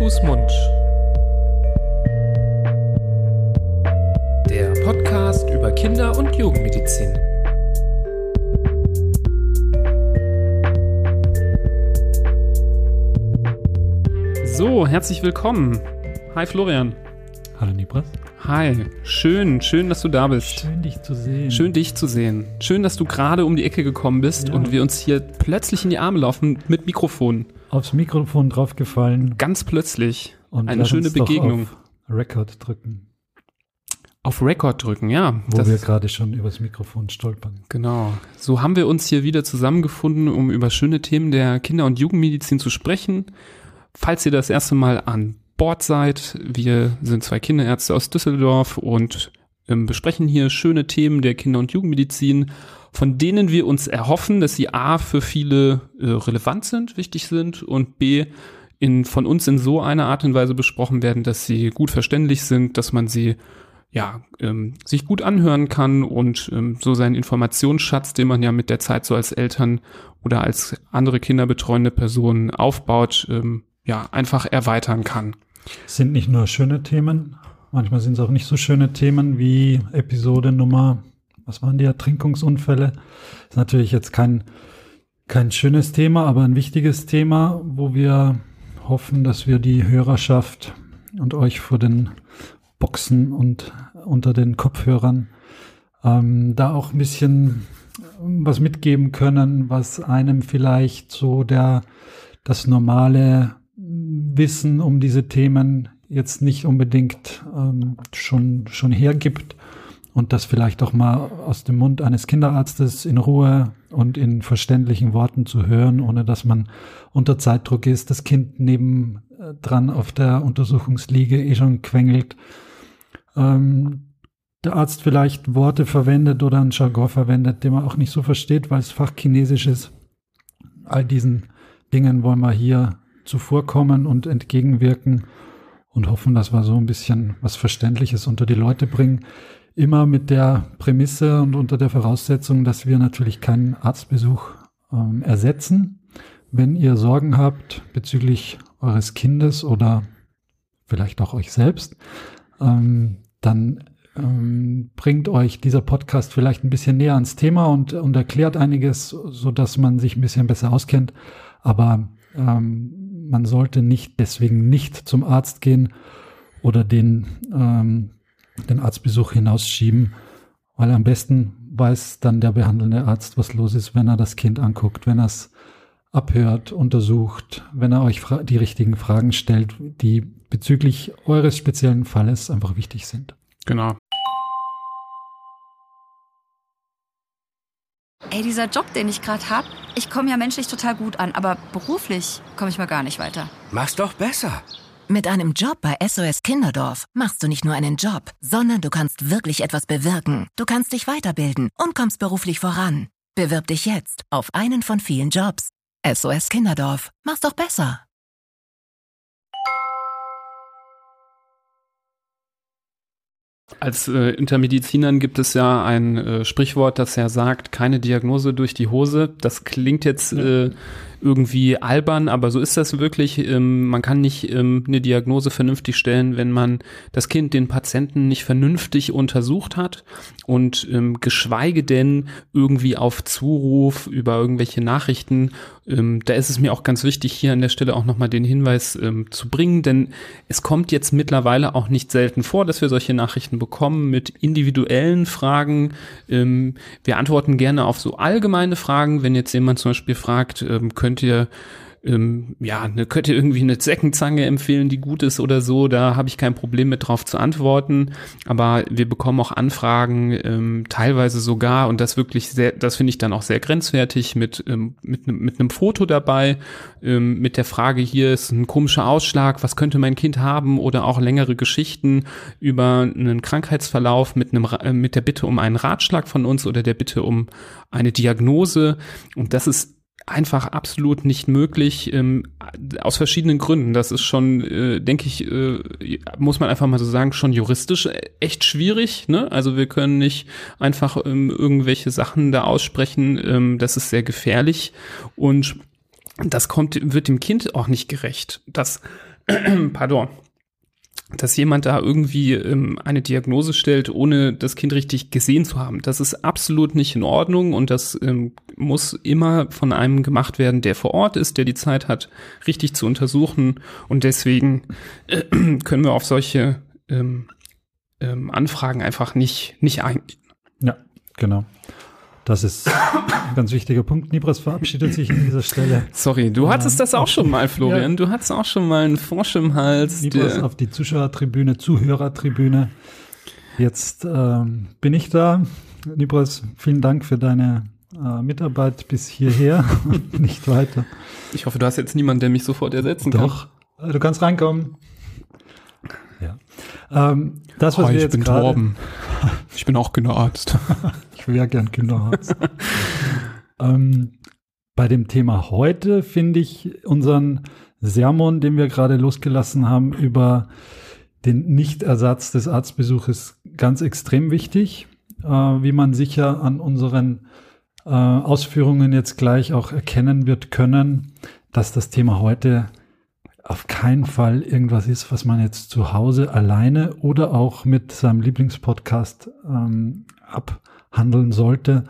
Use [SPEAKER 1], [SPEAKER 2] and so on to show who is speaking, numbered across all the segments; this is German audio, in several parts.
[SPEAKER 1] Fußmund. Der Podcast über Kinder- und Jugendmedizin. So, herzlich willkommen. Hi Florian.
[SPEAKER 2] Hallo Nibras.
[SPEAKER 1] Hi, schön, schön, dass du da bist.
[SPEAKER 2] Schön dich zu sehen.
[SPEAKER 1] Schön dich zu sehen. Schön, dass du gerade um die Ecke gekommen bist
[SPEAKER 2] Ja.
[SPEAKER 1] und wir uns hier plötzlich in die Arme laufen mit Mikrofon.
[SPEAKER 2] Aufs Mikrofon draufgefallen.
[SPEAKER 1] Ganz plötzlich.
[SPEAKER 2] Und
[SPEAKER 1] Eine schöne Begegnung.
[SPEAKER 2] Auf Record drücken,
[SPEAKER 1] Auf Record drücken, ja.
[SPEAKER 2] wo wir gerade schon übers Mikrofon stolpern.
[SPEAKER 1] Genau. So haben wir uns hier wieder zusammengefunden, um über schöne Themen der Kinder- und Jugendmedizin zu sprechen. Falls ihr das erste Mal an Bord seid, wir sind zwei Kinderärzte aus Düsseldorf und ähm, besprechen hier schöne Themen der Kinder- und Jugendmedizin, von denen wir uns erhoffen, dass sie A für viele äh, relevant sind, wichtig sind und B in, von uns in so einer Art und Weise besprochen werden, dass sie gut verständlich sind, dass man sie ja, ähm, sich gut anhören kann und ähm, so seinen Informationsschatz, den man ja mit der Zeit so als Eltern oder als andere kinderbetreuende Person aufbaut, ähm, ja, einfach erweitern kann.
[SPEAKER 2] Es sind nicht nur schöne Themen, manchmal sind es auch nicht so schöne Themen wie Episode Nummer, was waren die Ertrinkungsunfälle? Ist natürlich jetzt kein, kein schönes Thema, aber ein wichtiges Thema, wo wir hoffen, dass wir die Hörerschaft und euch vor den Boxen und unter den Kopfhörern ähm, da auch ein bisschen was mitgeben können, was einem vielleicht so der das normale Wissen um diese Themen jetzt nicht unbedingt ähm, schon schon hergibt und das vielleicht auch mal aus dem Mund eines Kinderarztes in Ruhe und in verständlichen Worten zu hören, ohne dass man unter Zeitdruck ist, das Kind neben äh, dran auf der Untersuchungsliege eh schon quengelt. Ähm, der Arzt vielleicht Worte verwendet oder ein Jargon verwendet, den man auch nicht so versteht, weil es Fachchinesisch ist. All diesen Dingen wollen wir hier zuvorkommen und entgegenwirken und hoffen, dass wir so ein bisschen was Verständliches unter die Leute bringen. Immer mit der Prämisse und unter der Voraussetzung, dass wir natürlich keinen Arztbesuch ähm, ersetzen. Wenn ihr Sorgen habt bezüglich eures Kindes oder vielleicht auch euch selbst, ähm, dann ähm, bringt euch dieser Podcast vielleicht ein bisschen näher ans Thema und, und erklärt einiges, so dass man sich ein bisschen besser auskennt. Aber ähm, man sollte nicht deswegen nicht zum Arzt gehen oder den, ähm, den Arztbesuch hinausschieben, weil am besten weiß dann der behandelnde Arzt, was los ist, wenn er das Kind anguckt, wenn er es abhört, untersucht, wenn er euch die richtigen Fragen stellt, die bezüglich eures speziellen Falles einfach wichtig sind.
[SPEAKER 1] Genau.
[SPEAKER 3] Ey, dieser Job, den ich gerade hab, ich komme ja menschlich total gut an, aber beruflich komme ich mal gar nicht weiter.
[SPEAKER 4] Mach's doch besser.
[SPEAKER 5] Mit einem Job bei SOS Kinderdorf machst du nicht nur einen Job, sondern du kannst wirklich etwas bewirken. Du kannst dich weiterbilden und kommst beruflich voran. Bewirb dich jetzt auf einen von vielen Jobs. SOS Kinderdorf. Mach's doch besser.
[SPEAKER 1] Als äh, unter Medizinern gibt es ja ein äh, Sprichwort, das ja sagt, keine Diagnose durch die Hose. Das klingt jetzt äh, irgendwie albern, aber so ist das wirklich. Ähm, man kann nicht ähm, eine Diagnose vernünftig stellen, wenn man das Kind, den Patienten nicht vernünftig untersucht hat und ähm, geschweige denn irgendwie auf Zuruf über irgendwelche Nachrichten. Ähm, da ist es mir auch ganz wichtig, hier an der Stelle auch nochmal den Hinweis ähm, zu bringen, denn es kommt jetzt mittlerweile auch nicht selten vor, dass wir solche Nachrichten bekommen mit individuellen Fragen. Ähm, wir antworten gerne auf so allgemeine Fragen, wenn jetzt jemand zum Beispiel fragt, ähm, könnt ihr ähm, ja, ne, könnt ihr irgendwie eine Zeckenzange empfehlen, die gut ist oder so, da habe ich kein Problem mit drauf zu antworten. Aber wir bekommen auch Anfragen, ähm, teilweise sogar, und das wirklich sehr, das finde ich dann auch sehr grenzwertig, mit, ähm, mit, nem- mit einem Foto dabei, ähm, mit der Frage, hier ist ein komischer Ausschlag, was könnte mein Kind haben, oder auch längere Geschichten über einen Krankheitsverlauf mit einem, äh, mit der Bitte um einen Ratschlag von uns oder der Bitte um eine Diagnose. Und das ist einfach absolut nicht möglich, ähm, aus verschiedenen Gründen. Das ist schon, äh, denke ich, äh, muss man einfach mal so sagen, schon juristisch echt schwierig. Ne? Also wir können nicht einfach ähm, irgendwelche Sachen da aussprechen. Ähm, das ist sehr gefährlich und das kommt, wird dem Kind auch nicht gerecht. Das pardon, dass jemand da irgendwie ähm, eine Diagnose stellt, ohne das Kind richtig gesehen zu haben. Das ist absolut nicht in Ordnung und das ähm, muss immer von einem gemacht werden, der vor Ort ist, der die Zeit hat, richtig zu untersuchen. Und deswegen äh, können wir auf solche ähm, ähm, Anfragen einfach nicht, nicht eingehen.
[SPEAKER 2] Ja, genau. Das ist ein ganz wichtiger Punkt. Nibras verabschiedet sich an dieser Stelle.
[SPEAKER 1] Sorry, du hattest das auch schon mal, Florian. Ja. Du hattest auch schon mal einen Frosch im Hals.
[SPEAKER 2] Nibras auf die Zuschauertribüne, Zuhörertribüne. Jetzt ähm, bin ich da. Nibras, vielen Dank für deine äh, Mitarbeit bis hierher und nicht weiter.
[SPEAKER 1] Ich hoffe, du hast jetzt niemanden, der mich sofort ersetzen
[SPEAKER 2] Doch. kann. Doch, du kannst reinkommen. Ja. Ähm, das,
[SPEAKER 1] was Hi, wir jetzt ich bin grade, Torben. Ich bin auch Kinderarzt.
[SPEAKER 2] ich wäre gern Kinderarzt. ähm, bei dem Thema heute finde ich unseren Sermon, den wir gerade losgelassen haben, über den Nichtersatz des Arztbesuches ganz extrem wichtig, äh, wie man sicher an unseren äh, Ausführungen jetzt gleich auch erkennen wird können, dass das Thema heute auf keinen Fall irgendwas ist, was man jetzt zu Hause alleine oder auch mit seinem Lieblingspodcast ähm, abhandeln sollte,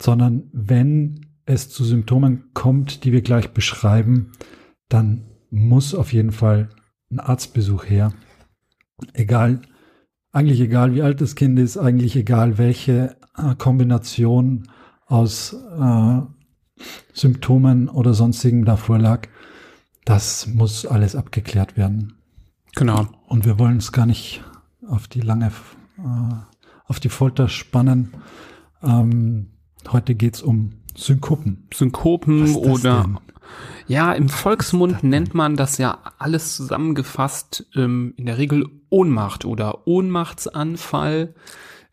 [SPEAKER 2] sondern wenn es zu Symptomen kommt, die wir gleich beschreiben, dann muss auf jeden Fall ein Arztbesuch her. Egal, eigentlich egal, wie alt das Kind ist, eigentlich egal, welche äh, Kombination aus äh, Symptomen oder sonstigem davor lag. Das muss alles abgeklärt werden.
[SPEAKER 1] Genau.
[SPEAKER 2] Und wir wollen es gar nicht auf die lange, äh, auf die Folter spannen. Ähm, heute geht's um Synkopen.
[SPEAKER 1] Synkopen oder denn? ja, im Volksmund nennt man das ja alles zusammengefasst ähm, in der Regel Ohnmacht oder Ohnmachtsanfall.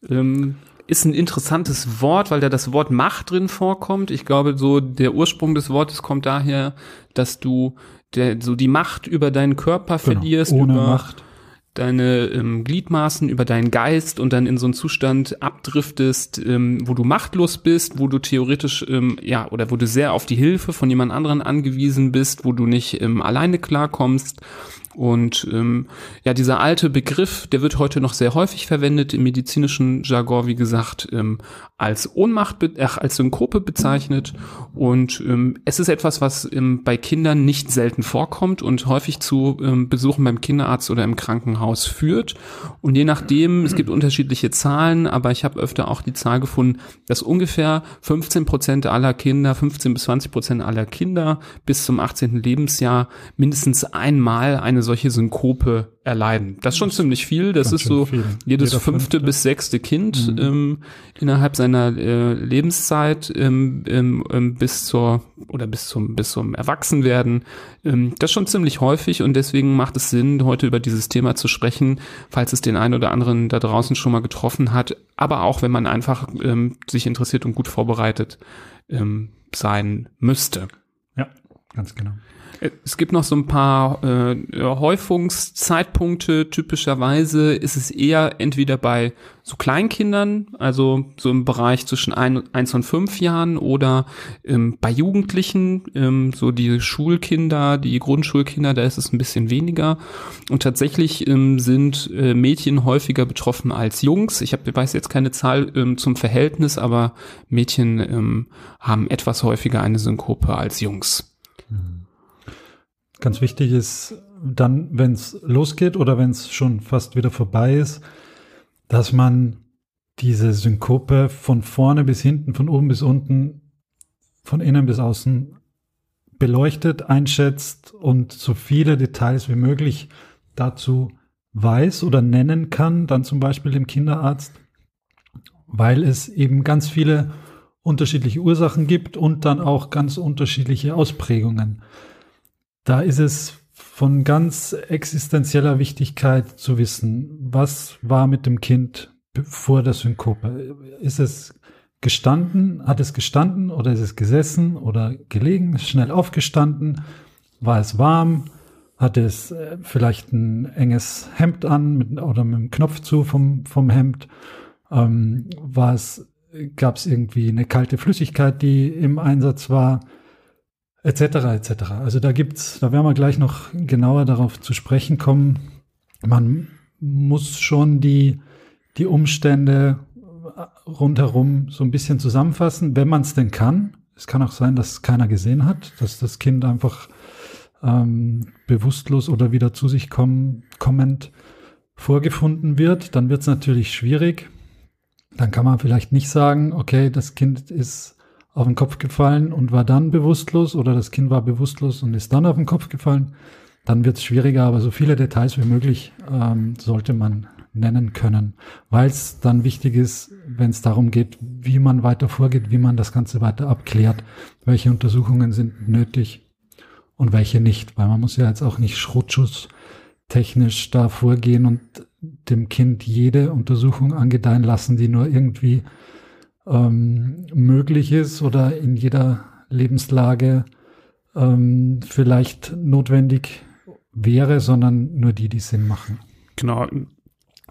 [SPEAKER 1] Ähm, ist ein interessantes Wort, weil da das Wort Macht drin vorkommt. Ich glaube, so der Ursprung des Wortes kommt daher, dass du der, so die Macht über deinen Körper genau, verlierst,
[SPEAKER 2] ohne
[SPEAKER 1] über
[SPEAKER 2] Macht.
[SPEAKER 1] deine ähm, Gliedmaßen, über deinen Geist und dann in so einen Zustand abdriftest, ähm, wo du machtlos bist, wo du theoretisch, ähm, ja, oder wo du sehr auf die Hilfe von jemand anderen angewiesen bist, wo du nicht ähm, alleine klarkommst und ähm, ja, dieser alte Begriff, der wird heute noch sehr häufig verwendet im medizinischen Jargon, wie gesagt, ähm, als Ohnmacht, äh, als Synkope bezeichnet. Und ähm, es ist etwas, was ähm, bei Kindern nicht selten vorkommt und häufig zu ähm, Besuchen beim Kinderarzt oder im Krankenhaus führt. Und je nachdem, es gibt unterschiedliche Zahlen, aber ich habe öfter auch die Zahl gefunden, dass ungefähr 15 Prozent aller Kinder, 15 bis 20 Prozent aller Kinder bis zum 18. Lebensjahr mindestens einmal eine eine solche Synkope erleiden. Das ist schon ziemlich viel. Das ist so viel. jedes fünfte, fünfte, bis sechste Kind mhm. ähm, innerhalb seiner äh, Lebenszeit ähm, ähm, ähm, bis zur oder bis zum bis zum Erwachsenwerden. Ähm, das ist schon ziemlich häufig und deswegen macht es Sinn, heute über dieses Thema zu sprechen, falls es den einen oder anderen da draußen schon mal getroffen hat. Aber auch wenn man einfach ähm, sich interessiert und gut vorbereitet sein müsste.
[SPEAKER 2] Ja, ganz genau.
[SPEAKER 1] Es gibt noch so ein paar äh, Häufungszeitpunkte. Typischerweise ist es eher entweder bei so Kleinkindern, also so im Bereich zwischen ein, eins und fünf Jahren oder ähm, bei Jugendlichen, ähm, so die Schulkinder, die Grundschulkinder, da ist es ein bisschen weniger. Und tatsächlich ähm, sind äh, Mädchen häufiger betroffen als Jungs. Ich hab, weiß jetzt keine Zahl ähm, zum Verhältnis, aber Mädchen ähm, haben etwas häufiger eine Synkope als Jungs.
[SPEAKER 2] Ganz wichtig ist dann, wenn es losgeht oder wenn es schon fast wieder vorbei ist, dass man diese Synkope von vorne bis hinten, von oben bis unten, von innen bis außen beleuchtet, einschätzt und so viele Details wie möglich dazu weiß oder nennen kann, dann zum Beispiel dem Kinderarzt, weil es eben ganz viele unterschiedliche Ursachen gibt und dann auch ganz unterschiedliche Ausprägungen. Da ist es von ganz existenzieller Wichtigkeit zu wissen, was war mit dem Kind vor der Synkope? Ist es gestanden? Hat es gestanden oder ist es gesessen oder gelegen? Schnell aufgestanden? War es warm? Hat es äh, vielleicht ein enges Hemd an mit, oder mit einem Knopf zu vom, vom Hemd? Ähm, war es, gab es irgendwie eine kalte Flüssigkeit, die im Einsatz war? Etc. etc. Also da gibt's, da werden wir gleich noch genauer darauf zu sprechen kommen. Man muss schon die, die Umstände rundherum so ein bisschen zusammenfassen, wenn man es denn kann. Es kann auch sein, dass keiner gesehen hat, dass das Kind einfach ähm, bewusstlos oder wieder zu sich kommen, kommend vorgefunden wird. Dann wird es natürlich schwierig. Dann kann man vielleicht nicht sagen, okay, das Kind ist auf den Kopf gefallen und war dann bewusstlos oder das Kind war bewusstlos und ist dann auf den Kopf gefallen. Dann wird es schwieriger, aber so viele Details wie möglich ähm, sollte man nennen können, weil es dann wichtig ist, wenn es darum geht, wie man weiter vorgeht, wie man das Ganze weiter abklärt, welche Untersuchungen sind nötig und welche nicht, weil man muss ja jetzt auch nicht Schrotschuss technisch da vorgehen und dem Kind jede Untersuchung angedeihen lassen, die nur irgendwie ähm, möglich ist oder in jeder Lebenslage ähm, vielleicht notwendig wäre, sondern nur die, die Sinn machen.
[SPEAKER 1] Genau.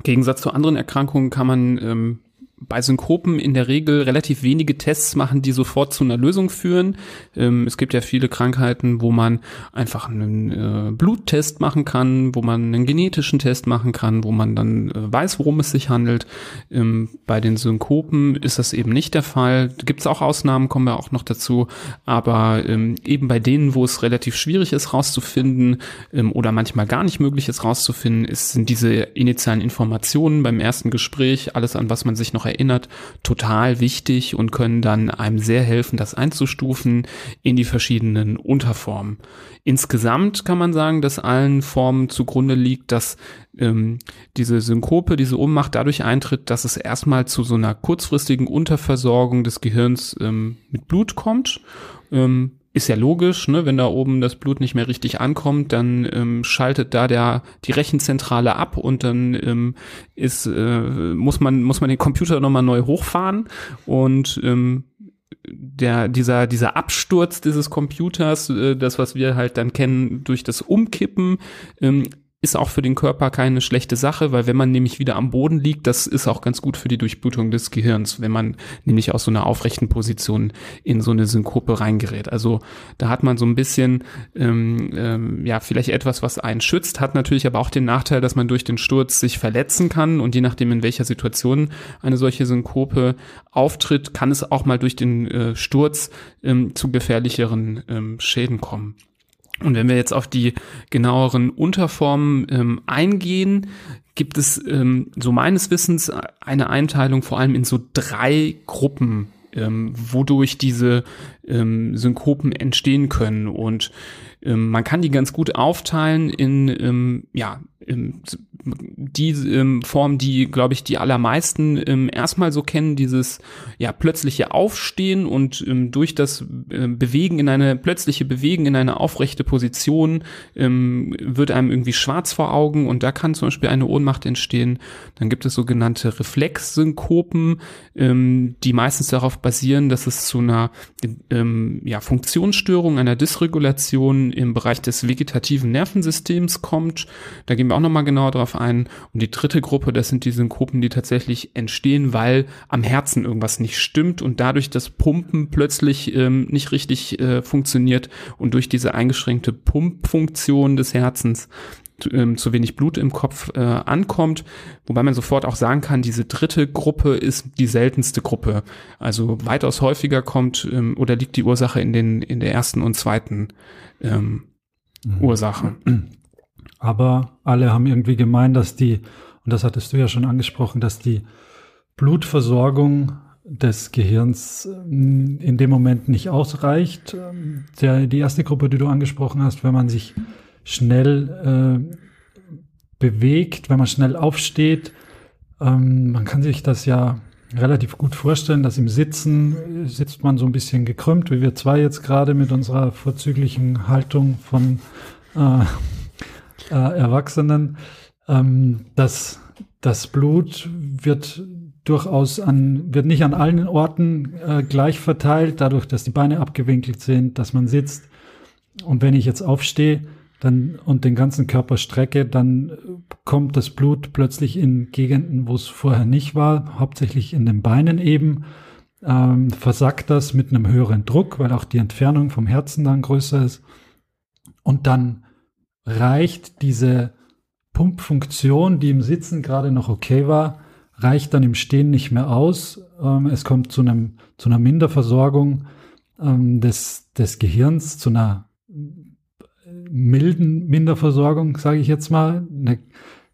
[SPEAKER 1] Gegensatz zu anderen Erkrankungen kann man ähm, bei Synkopen in der Regel relativ wenige Tests machen, die sofort zu einer Lösung führen. Ähm, es gibt ja viele Krankheiten, wo man einfach einen äh, Bluttest machen kann, wo man einen genetischen Test machen kann, wo man dann äh, weiß, worum es sich handelt. Ähm, bei den Synkopen ist das eben nicht der Fall. Gibt es auch Ausnahmen, kommen wir auch noch dazu. Aber ähm, eben bei denen, wo es relativ schwierig ist, rauszufinden ähm, oder manchmal gar nicht möglich ist, rauszufinden, ist, sind diese initialen Informationen beim ersten Gespräch, alles an was man sich noch erinnert, total wichtig und können dann einem sehr helfen, das einzustufen in die verschiedenen Unterformen. Insgesamt kann man sagen, dass allen Formen zugrunde liegt, dass ähm, diese Synkope, diese Ohnmacht dadurch eintritt, dass es erstmal zu so einer kurzfristigen Unterversorgung des Gehirns ähm, mit Blut kommt. Ähm, ist ja logisch, ne? wenn da oben das Blut nicht mehr richtig ankommt, dann ähm, schaltet da der die Rechenzentrale ab und dann ähm, ist äh, muss man muss man den Computer nochmal neu hochfahren und ähm, der dieser dieser Absturz dieses Computers, äh, das was wir halt dann kennen durch das Umkippen, ähm, ist auch für den Körper keine schlechte Sache, weil wenn man nämlich wieder am Boden liegt, das ist auch ganz gut für die Durchblutung des Gehirns, wenn man nämlich aus so einer aufrechten Position in so eine Synkope reingerät. Also da hat man so ein bisschen, ähm, ähm, ja, vielleicht etwas, was einen schützt, hat natürlich aber auch den Nachteil, dass man durch den Sturz sich verletzen kann und je nachdem, in welcher Situation eine solche Synkope auftritt, kann es auch mal durch den äh, Sturz ähm, zu gefährlicheren ähm, Schäden kommen. Und wenn wir jetzt auf die genaueren Unterformen ähm, eingehen, gibt es ähm, so meines Wissens eine Einteilung vor allem in so drei Gruppen, ähm, wodurch diese ähm, Synkopen entstehen können. Und ähm, man kann die ganz gut aufteilen in ähm, ja ähm, die ähm, Form, die, glaube ich, die allermeisten ähm, erstmal so kennen, dieses ja plötzliche Aufstehen und ähm, durch das äh, Bewegen in eine plötzliche Bewegen in eine aufrechte Position ähm, wird einem irgendwie schwarz vor Augen und da kann zum Beispiel eine Ohnmacht entstehen. Dann gibt es sogenannte Reflexsynkopen, ähm, die meistens darauf basieren, dass es zu einer ähm, ja, Funktionsstörung, einer Dysregulation im Bereich des vegetativen Nervensystems kommt. Da gehen wir auch nochmal genauer drauf ein. Und die dritte Gruppe, das sind die Synkopen, die tatsächlich entstehen, weil am Herzen irgendwas nicht stimmt und dadurch das Pumpen plötzlich ähm, nicht richtig äh, funktioniert und durch diese eingeschränkte Pumpfunktion des Herzens ähm, zu wenig Blut im Kopf äh, ankommt, wobei man sofort auch sagen kann, diese dritte Gruppe ist die seltenste Gruppe. Also weitaus häufiger kommt ähm, oder liegt die Ursache in den in der ersten und zweiten ähm, mhm. Ursache.
[SPEAKER 2] Aber alle haben irgendwie gemeint, dass die, und das hattest du ja schon angesprochen, dass die Blutversorgung des Gehirns ähm, in dem Moment nicht ausreicht. Ähm, der, die erste Gruppe, die du angesprochen hast, wenn man sich schnell äh, bewegt, wenn man schnell aufsteht, ähm, man kann sich das ja relativ gut vorstellen, dass im Sitzen sitzt man so ein bisschen gekrümmt, wie wir zwei jetzt gerade mit unserer vorzüglichen Haltung von äh, äh, Erwachsenen. Ähm, das, das Blut wird durchaus an, wird nicht an allen Orten äh, gleich verteilt, dadurch, dass die Beine abgewinkelt sind, dass man sitzt. Und wenn ich jetzt aufstehe, dann und den ganzen Körper strecke, dann kommt das Blut plötzlich in Gegenden, wo es vorher nicht war, hauptsächlich in den Beinen eben. ähm, versackt das mit einem höheren Druck, weil auch die Entfernung vom Herzen dann größer ist. Und dann reicht diese Pumpfunktion, die im Sitzen gerade noch okay war, reicht dann im Stehen nicht mehr aus. Ähm, es kommt zu einem zu einer Minderversorgung ähm, des des Gehirns, zu einer milden Minderversorgung, sage ich jetzt mal. Eine,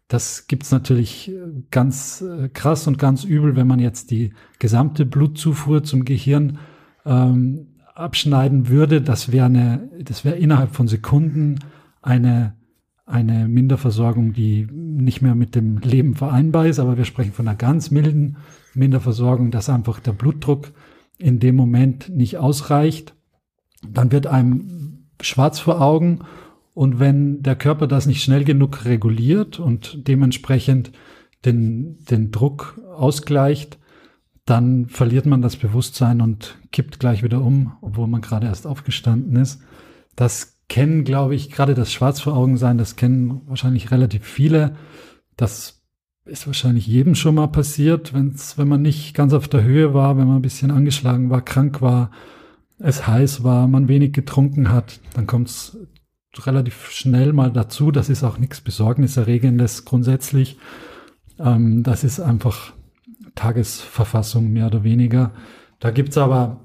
[SPEAKER 2] das gibt's natürlich ganz äh, krass und ganz übel, wenn man jetzt die gesamte Blutzufuhr zum Gehirn ähm, abschneiden würde. Das wäre eine, innerhalb von Sekunden eine eine Minderversorgung, die nicht mehr mit dem Leben vereinbar ist, aber wir sprechen von einer ganz milden Minderversorgung, dass einfach der Blutdruck in dem Moment nicht ausreicht. Dann wird einem schwarz vor Augen und wenn der Körper das nicht schnell genug reguliert und dementsprechend den, den Druck ausgleicht, dann verliert man das Bewusstsein und kippt gleich wieder um, obwohl man gerade erst aufgestanden ist. Das kennen, glaube ich, gerade das Schwarz vor Augen sein, das kennen wahrscheinlich relativ viele. Das ist wahrscheinlich jedem schon mal passiert, wenn's, wenn man nicht ganz auf der Höhe war, wenn man ein bisschen angeschlagen war, krank war, es heiß war, man wenig getrunken hat, dann kommt es relativ schnell mal dazu. Das ist auch nichts Besorgniserregendes grundsätzlich. Ähm, das ist einfach Tagesverfassung mehr oder weniger. Da gibt's aber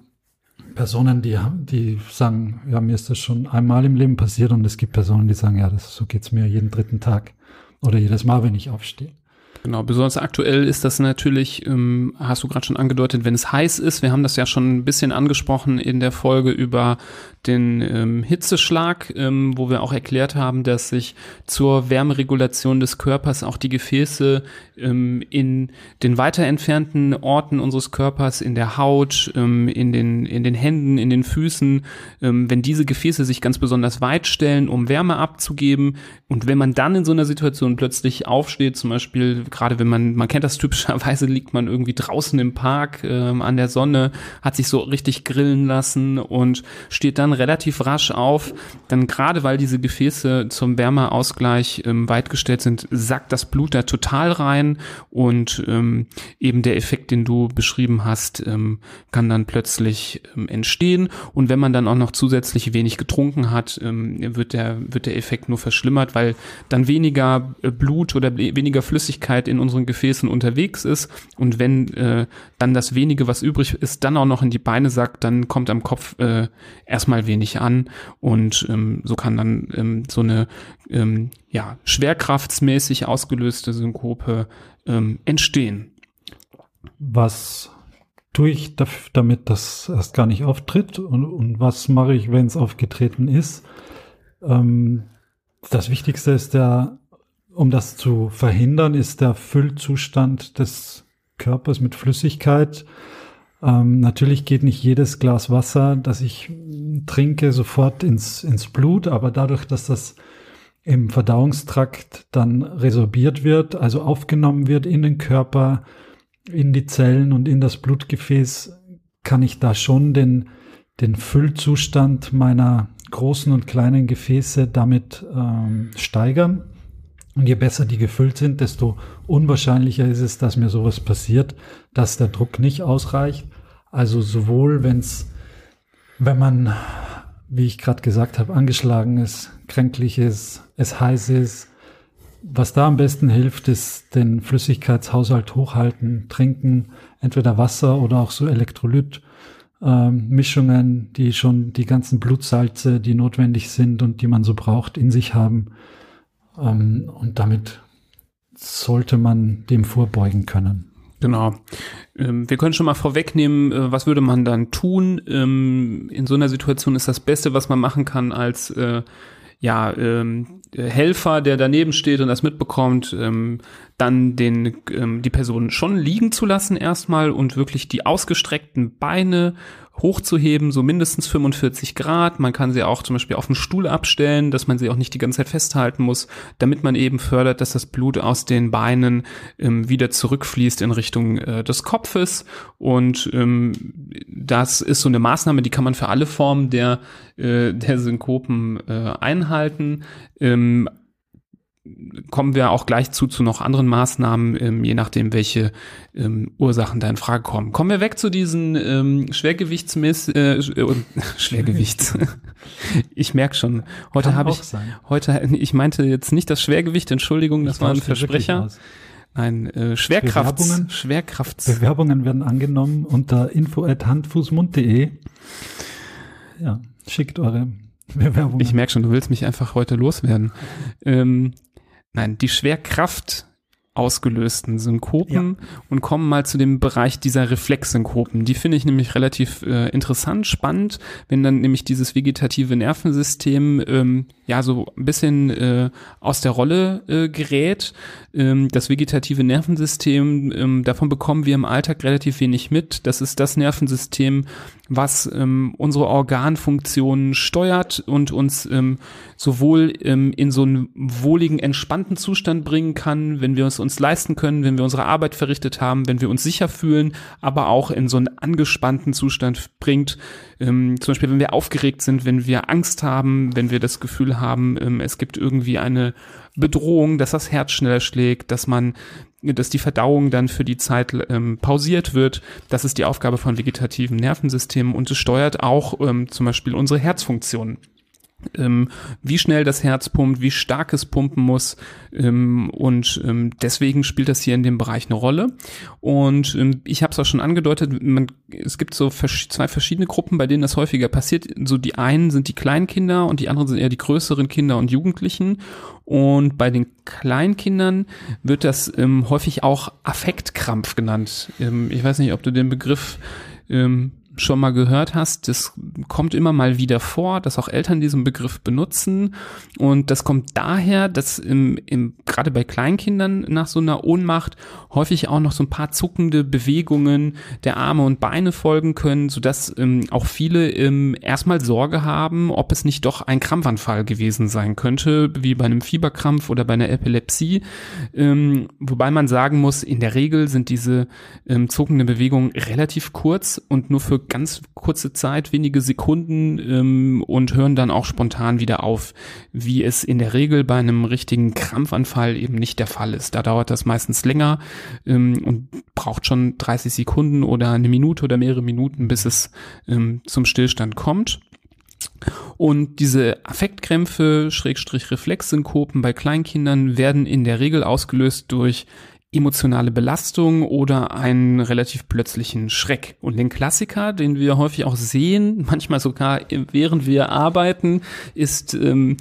[SPEAKER 2] Personen, die, die sagen, ja, mir ist das schon einmal im Leben passiert und es gibt Personen, die sagen, ja, das, so geht's mir jeden dritten Tag oder jedes Mal, wenn ich aufstehe.
[SPEAKER 1] Genau, besonders aktuell ist das natürlich, ähm, hast du gerade schon angedeutet, wenn es heiß ist. Wir haben das ja schon ein bisschen angesprochen in der Folge über den ähm, Hitzeschlag, ähm, wo wir auch erklärt haben, dass sich zur Wärmeregulation des Körpers auch die Gefäße ähm, in den weiter entfernten Orten unseres Körpers, in der Haut, ähm, in, den, in den Händen, in den Füßen, ähm, wenn diese Gefäße sich ganz besonders weit stellen, um Wärme abzugeben. Und wenn man dann in so einer Situation plötzlich aufsteht, zum Beispiel gerade wenn man, man kennt das typischerweise, liegt man irgendwie draußen im Park ähm, an der Sonne, hat sich so richtig grillen lassen und steht dann relativ rasch auf, dann gerade weil diese Gefäße zum Wärmeausgleich ähm, weitgestellt sind, sackt das Blut da total rein und ähm, eben der Effekt, den du beschrieben hast, ähm, kann dann plötzlich ähm, entstehen. Und wenn man dann auch noch zusätzlich wenig getrunken hat, ähm, wird der wird der Effekt nur verschlimmert, weil dann weniger äh, Blut oder weniger Flüssigkeit in unseren Gefäßen unterwegs ist. Und wenn äh, dann das wenige, was übrig ist, dann auch noch in die Beine sackt, dann kommt am Kopf äh, erstmal wenig an und ähm, so kann dann ähm, so eine ähm, ja, schwerkraftsmäßig ausgelöste Synkope ähm, entstehen.
[SPEAKER 2] Was tue ich damit das erst gar nicht auftritt und, und was mache ich, wenn es aufgetreten ist? Ähm, das Wichtigste ist der, um das zu verhindern, ist der Füllzustand des Körpers mit Flüssigkeit. Ähm, natürlich geht nicht jedes Glas Wasser, das ich trinke, sofort ins, ins Blut, aber dadurch, dass das im Verdauungstrakt dann resorbiert wird, also aufgenommen wird in den Körper, in die Zellen und in das Blutgefäß, kann ich da schon den, den Füllzustand meiner großen und kleinen Gefäße damit ähm, steigern. Und je besser die gefüllt sind, desto unwahrscheinlicher ist es, dass mir sowas passiert, dass der Druck nicht ausreicht. Also sowohl, wenn's, wenn man, wie ich gerade gesagt habe, angeschlagen ist, kränklich ist, es heiß ist, was da am besten hilft, ist den Flüssigkeitshaushalt hochhalten, trinken, entweder Wasser oder auch so Elektrolyt. Ähm, die schon die ganzen Blutsalze, die notwendig sind und die man so braucht, in sich haben. Ähm, und damit sollte man dem vorbeugen können.
[SPEAKER 1] Genau. Ähm, wir können schon mal vorwegnehmen, äh, was würde man dann tun? Ähm, in so einer Situation ist das Beste, was man machen kann, als äh, ja, ähm, Helfer, der daneben steht und das mitbekommt, dann den, ähm, die Person schon liegen zu lassen erstmal und wirklich die ausgestreckten Beine hochzuheben, so mindestens 45 Grad. Man kann sie auch zum Beispiel auf den Stuhl abstellen, dass man sie auch nicht die ganze Zeit festhalten muss, damit man eben fördert, dass das Blut aus den Beinen ähm, wieder zurückfließt in Richtung äh, des Kopfes. Und ähm, das ist so eine Maßnahme, die kann man für alle Formen der, äh, der Synkopen äh, einhalten. Ähm, kommen wir auch gleich zu, zu noch anderen Maßnahmen, ähm, je nachdem, welche ähm, Ursachen da in Frage kommen. Kommen wir weg zu diesen ähm, Schwergewichtsmiss, äh, äh, Schwergewichts. ich merke schon, heute habe ich, sein. heute, ich meinte jetzt nicht das Schwergewicht, Entschuldigung, das war ein Versprecher. Nein, äh, Schwerkraft,
[SPEAKER 2] Bewerbungen,
[SPEAKER 1] Schwerkraft.
[SPEAKER 2] Bewerbungen werden angenommen unter info@handfußmund.de. Ja, schickt eure Bewerbungen.
[SPEAKER 1] Ich merke schon, du willst mich einfach heute loswerden. Ähm, nein, die Schwerkraft ausgelösten Synkopen ja. und kommen mal zu dem Bereich dieser Reflexsynkopen. Die finde ich nämlich relativ äh, interessant, spannend, wenn dann nämlich dieses vegetative Nervensystem ähm, ja so ein bisschen äh, aus der Rolle äh, gerät. Ähm, das vegetative Nervensystem, ähm, davon bekommen wir im Alltag relativ wenig mit. Das ist das Nervensystem, was ähm, unsere Organfunktionen steuert und uns ähm, sowohl ähm, in so einen wohligen, entspannten Zustand bringen kann, wenn wir es uns leisten können, wenn wir unsere Arbeit verrichtet haben, wenn wir uns sicher fühlen, aber auch in so einen angespannten Zustand bringt. Ähm, zum Beispiel, wenn wir aufgeregt sind, wenn wir Angst haben, wenn wir das Gefühl haben, ähm, es gibt irgendwie eine Bedrohung, dass das Herz schneller schlägt, dass man dass die Verdauung dann für die Zeit ähm, pausiert wird. Das ist die Aufgabe von vegetativen Nervensystemen und es steuert auch ähm, zum Beispiel unsere Herzfunktion ähm, wie schnell das Herz pumpt, wie stark es pumpen muss. Ähm, und ähm, deswegen spielt das hier in dem Bereich eine Rolle. Und ähm, ich habe es auch schon angedeutet, man, es gibt so zwei verschiedene Gruppen, bei denen das häufiger passiert. So die einen sind die Kleinkinder und die anderen sind eher die größeren Kinder und Jugendlichen. Und bei den Kleinkindern wird das ähm, häufig auch Affektkrampf genannt. Ähm, ich weiß nicht, ob du den Begriff ähm, schon mal gehört hast, das kommt immer mal wieder vor, dass auch Eltern diesen Begriff benutzen. Und das kommt daher, dass im, im, gerade bei Kleinkindern nach so einer Ohnmacht häufig auch noch so ein paar zuckende Bewegungen der Arme und Beine folgen können, sodass ähm, auch viele ähm, erstmal Sorge haben, ob es nicht doch ein Krampfanfall gewesen sein könnte, wie bei einem Fieberkrampf oder bei einer Epilepsie. Ähm, wobei man sagen muss, in der Regel sind diese ähm, zuckenden Bewegungen relativ kurz und nur für ganz kurze Zeit, wenige Sekunden ähm, und hören dann auch spontan wieder auf, wie es in der Regel bei einem richtigen Krampfanfall eben nicht der Fall ist. Da dauert das meistens länger ähm, und braucht schon 30 Sekunden oder eine Minute oder mehrere Minuten, bis es ähm, zum Stillstand kommt. Und diese Affektkrämpfe, Schrägstrich Reflexsynkopen bei Kleinkindern werden in der Regel ausgelöst durch emotionale Belastung oder einen relativ plötzlichen Schreck. Und den Klassiker, den wir häufig auch sehen, manchmal sogar während wir arbeiten, ist ähm,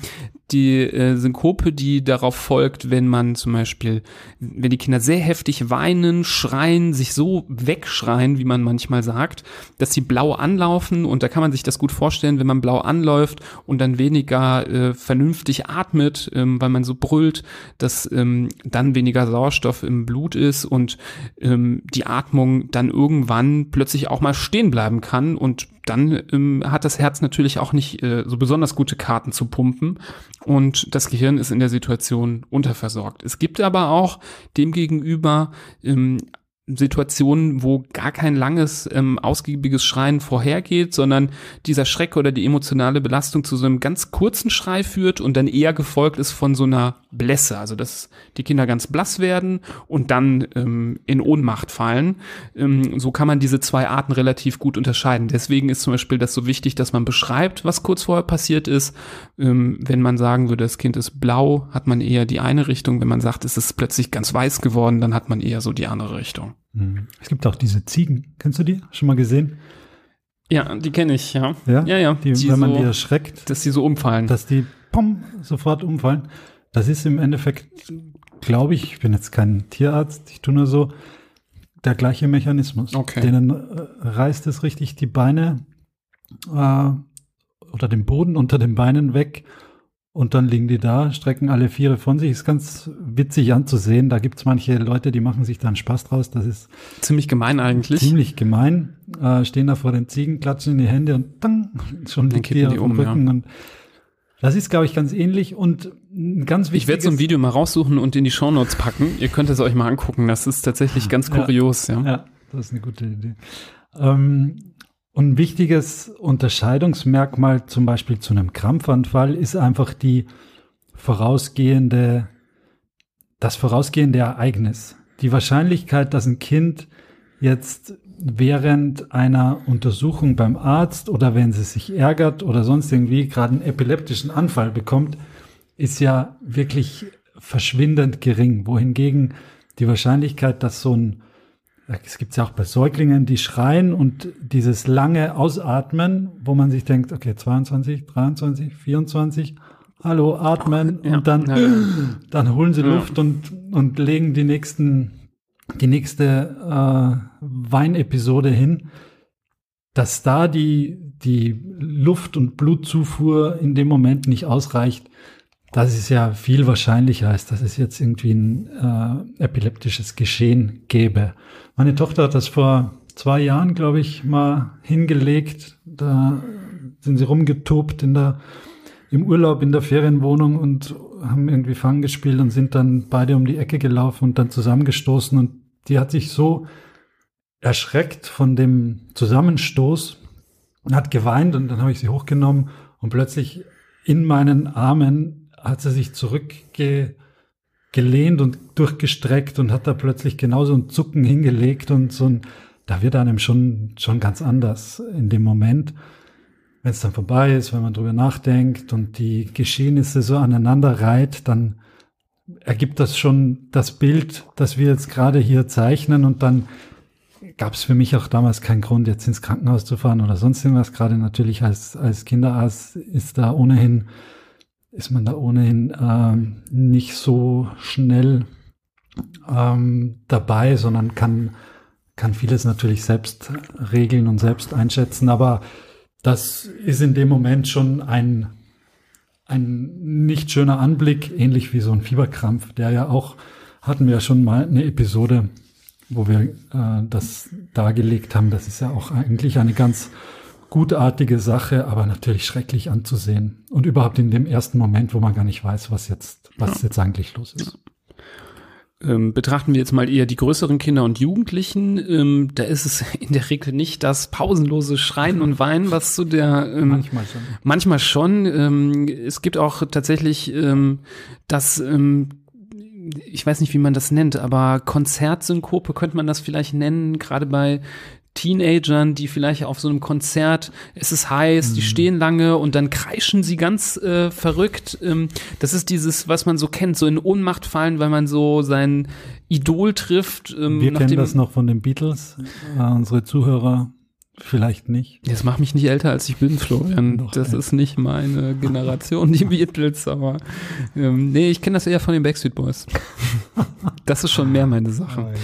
[SPEAKER 1] die äh, Synkope, die darauf folgt, wenn man zum Beispiel, wenn die Kinder sehr heftig weinen, schreien, sich so wegschreien, wie man manchmal sagt, dass sie blau anlaufen. Und da kann man sich das gut vorstellen, wenn man blau anläuft und dann weniger äh, vernünftig atmet, ähm, weil man so brüllt, dass ähm, dann weniger Sauerstoff im Blut ist und ähm, die Atmung dann irgendwann plötzlich auch mal stehen bleiben kann und dann ähm, hat das Herz natürlich auch nicht äh, so besonders gute Karten zu pumpen und das Gehirn ist in der Situation unterversorgt. Es gibt aber auch demgegenüber ähm, Situationen, wo gar kein langes, ähm, ausgiebiges Schreien vorhergeht, sondern dieser Schreck oder die emotionale Belastung zu so einem ganz kurzen Schrei führt und dann eher gefolgt ist von so einer Blässe, also dass die Kinder ganz blass werden und dann ähm, in Ohnmacht fallen. Ähm, so kann man diese zwei Arten relativ gut unterscheiden. Deswegen ist zum Beispiel das so wichtig, dass man beschreibt, was kurz vorher passiert ist. Ähm, wenn man sagen würde, das Kind ist blau, hat man eher die eine Richtung. Wenn man sagt, es ist plötzlich ganz weiß geworden, dann hat man eher so die andere Richtung.
[SPEAKER 2] Hm. Es gibt auch diese Ziegen. Kennst du die? Schon mal gesehen?
[SPEAKER 1] Ja, die kenne ich, ja.
[SPEAKER 2] Ja, ja. ja. Die, die wenn man die erschreckt.
[SPEAKER 1] Dass die so umfallen.
[SPEAKER 2] Dass die, pom, sofort umfallen. Das ist im Endeffekt, glaube ich, ich bin jetzt kein Tierarzt, ich tue nur so, der gleiche Mechanismus.
[SPEAKER 1] Okay.
[SPEAKER 2] Denen äh, reißt es richtig die Beine äh, oder den Boden unter den Beinen weg und dann liegen die da, strecken alle Viere von sich. Ist ganz witzig anzusehen. Da gibt's manche Leute, die machen sich da einen Spaß draus. Das ist
[SPEAKER 1] ziemlich gemein eigentlich.
[SPEAKER 2] Ziemlich gemein. Äh, stehen da vor den Ziegen, klatschen in die Hände und dann schon liegt die auf dem Rücken. Ja. Und das ist, glaube ich, ganz ähnlich und ganz wichtig.
[SPEAKER 1] Ich werde so ein Video mal raussuchen und in die Shownotes packen. Ihr könnt es euch mal angucken. Das ist tatsächlich ganz kurios. Ja,
[SPEAKER 2] ja. ja das ist eine gute Idee. Ähm, und ein wichtiges Unterscheidungsmerkmal zum Beispiel zu einem Krampfanfall ist einfach die vorausgehende das vorausgehende Ereignis. Die Wahrscheinlichkeit, dass ein Kind jetzt während einer Untersuchung beim Arzt oder wenn sie sich ärgert oder sonst irgendwie gerade einen epileptischen Anfall bekommt, ist ja wirklich verschwindend gering. Wohingegen die Wahrscheinlichkeit, dass so ein, es gibt ja auch bei Säuglingen, die schreien und dieses lange Ausatmen, wo man sich denkt, okay, 22, 23, 24, hallo, atmen ja, und dann, ja. dann holen sie Luft und, und legen die nächsten, die nächste äh, Weinepisode hin, dass da die, die Luft- und Blutzufuhr in dem Moment nicht ausreicht, das ist ja viel wahrscheinlicher, als dass es jetzt irgendwie ein äh, epileptisches Geschehen gäbe. Meine Tochter hat das vor zwei Jahren, glaube ich, mal hingelegt. Da sind sie rumgetobt in der im Urlaub in der Ferienwohnung und haben irgendwie Fang gespielt und sind dann beide um die Ecke gelaufen und dann zusammengestoßen und die hat sich so erschreckt von dem Zusammenstoß und hat geweint und dann habe ich sie hochgenommen und plötzlich in meinen Armen hat sie sich zurückgelehnt und durchgestreckt und hat da plötzlich genauso ein Zucken hingelegt und so ein, da wird einem schon, schon ganz anders in dem Moment. Wenn es dann vorbei ist, wenn man drüber nachdenkt und die Geschehnisse so aneinander reiht, dann ergibt das schon das Bild, das wir jetzt gerade hier zeichnen und dann gab es für mich auch damals keinen Grund, jetzt ins Krankenhaus zu fahren oder sonst irgendwas. Gerade natürlich als, als Kinderarzt ist da ohnehin, ist man da ohnehin ähm, nicht so schnell ähm, dabei, sondern kann, kann vieles natürlich selbst regeln und selbst einschätzen. Aber das ist in dem Moment schon ein, ein nicht schöner Anblick, ähnlich wie so ein Fieberkrampf, der ja auch, hatten wir ja schon mal eine Episode, wo wir äh, das dargelegt haben. Das ist ja auch eigentlich eine ganz gutartige Sache, aber natürlich schrecklich anzusehen. Und überhaupt in dem ersten Moment, wo man gar nicht weiß, was jetzt, was ja. jetzt eigentlich los ist.
[SPEAKER 1] Ähm, betrachten wir jetzt mal eher die größeren Kinder und Jugendlichen, ähm, da ist es in der Regel nicht das pausenlose Schreien und Weinen, was zu der ähm, manchmal schon. Manchmal schon. Ähm, es gibt auch tatsächlich ähm, das ähm, ich weiß nicht, wie man das nennt, aber Konzertsynkope könnte man das vielleicht nennen, gerade bei Teenagern, die vielleicht auf so einem Konzert, es ist heiß, mhm. die stehen lange und dann kreischen sie ganz äh, verrückt. Ähm, das ist dieses, was man so kennt, so in Ohnmacht fallen, weil man so sein Idol trifft.
[SPEAKER 2] Ähm, Wir kennen das noch von den Beatles. Äh, unsere Zuhörer Vielleicht nicht.
[SPEAKER 1] Das macht mich nicht älter, als ich bin, Florian. Doch, das ey. ist nicht meine Generation, die Beatles, aber ähm, nee, ich kenne das eher von den Backstreet Boys. Das ist schon mehr meine Sache. Ja.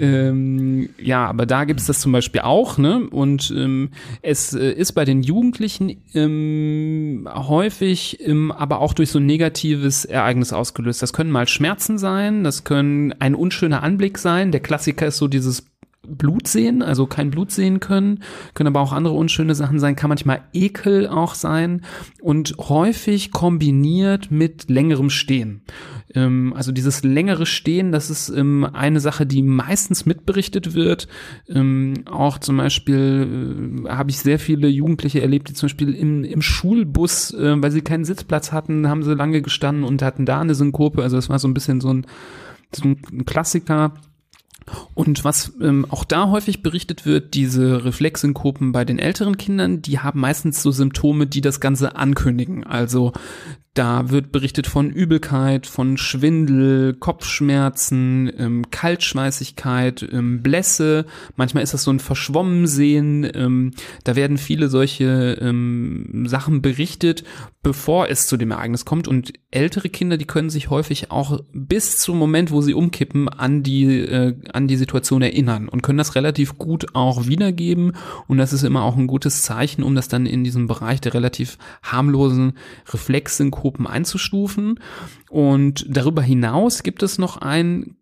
[SPEAKER 1] Ähm, ja, aber da gibt es das zum Beispiel auch, ne? Und ähm, es äh, ist bei den Jugendlichen ähm, häufig, ähm, aber auch durch so ein negatives Ereignis ausgelöst. Das können mal Schmerzen sein, das können ein unschöner Anblick sein. Der Klassiker ist so dieses Blut sehen, also kein Blut sehen können, können aber auch andere unschöne Sachen sein, kann manchmal Ekel auch sein und häufig kombiniert mit längerem Stehen. Ähm, also dieses längere Stehen, das ist ähm, eine Sache, die meistens mitberichtet wird. Ähm, auch zum Beispiel äh, habe ich sehr viele Jugendliche erlebt, die zum Beispiel im, im Schulbus, äh, weil sie keinen Sitzplatz hatten, haben sie lange gestanden und hatten da eine Synkope. Also es war so ein bisschen so ein, so ein Klassiker. Und was ähm, auch da häufig berichtet wird, diese Reflexsynkopen bei den älteren Kindern, die haben meistens so Symptome, die das Ganze ankündigen. Also da wird berichtet von Übelkeit, von Schwindel, Kopfschmerzen, ähm, Kaltschweißigkeit, ähm, Blässe. Manchmal ist das so ein Verschwommensehen. Ähm, da werden viele solche ähm, Sachen berichtet, bevor es zu dem Ereignis kommt. Und ältere Kinder, die können sich häufig auch bis zum Moment, wo sie umkippen, an die, äh, an die Situation erinnern und können das relativ gut auch wiedergeben. Und das ist immer auch ein gutes Zeichen, um das dann in diesem Bereich der relativ harmlosen Reflexsynkope Gruppen einzustufen. Und darüber hinaus gibt es noch einen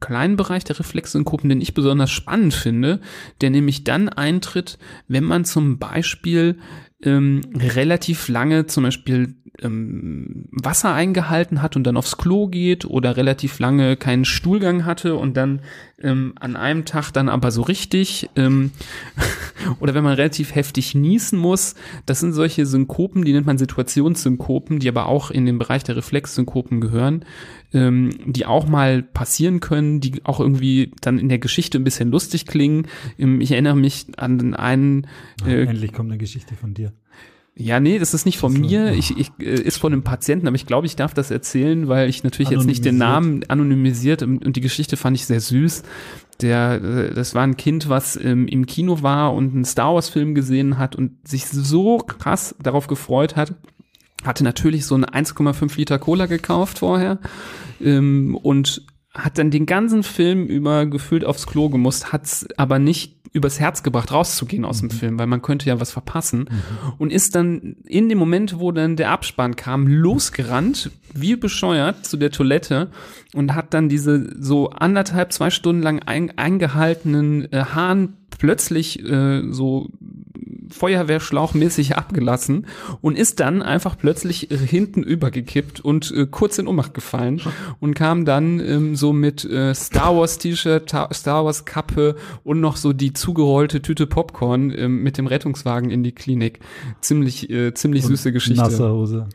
[SPEAKER 1] kleinen Bereich der Reflexsynkopen, den ich besonders spannend finde, der nämlich dann eintritt, wenn man zum Beispiel ähm, relativ lange zum Beispiel ähm, Wasser eingehalten hat und dann aufs Klo geht oder relativ lange keinen Stuhlgang hatte und dann ähm, an einem Tag dann aber so richtig ähm, oder wenn man relativ heftig niesen muss, das sind solche Synkopen, die nennt man Situationssynkopen, die aber auch in den Bereich der Reflexsynkopen gehören. Ähm, die auch mal passieren können, die auch irgendwie dann in der Geschichte ein bisschen lustig klingen. Ähm, ich erinnere mich an einen.
[SPEAKER 2] Äh, Endlich kommt eine Geschichte von dir.
[SPEAKER 1] Ja, nee, das ist nicht von so, mir. Ich, ich äh, ist von einem Patienten, aber ich glaube, ich darf das erzählen, weil ich natürlich jetzt nicht den Namen anonymisiert und, und, die Geschichte fand ich sehr süß. Der, äh, das war ein Kind, was ähm, im Kino war und einen Star Wars Film gesehen hat und sich so krass darauf gefreut hat. Hatte natürlich so eine 1,5 Liter Cola gekauft vorher ähm, und hat dann den ganzen Film über gefühlt aufs Klo gemusst, hat's aber nicht übers Herz gebracht, rauszugehen aus mhm. dem Film, weil man könnte ja was verpassen. Mhm. Und ist dann in dem Moment, wo dann der Abspann kam, losgerannt, wie bescheuert, zu der Toilette und hat dann diese so anderthalb, zwei Stunden lang ein, eingehaltenen äh, Hahn plötzlich äh, so Feuerwehrschlauchmäßig abgelassen und ist dann einfach plötzlich äh, hinten übergekippt und äh, kurz in Ohnmacht gefallen und kam dann ähm, so mit äh, Star Wars T-Shirt, Star Wars Kappe und noch so die zugerollte Tüte Popcorn äh, mit dem Rettungswagen in die Klinik. Ziemlich, äh, ziemlich und süße Geschichte.
[SPEAKER 2] Nasse Hose.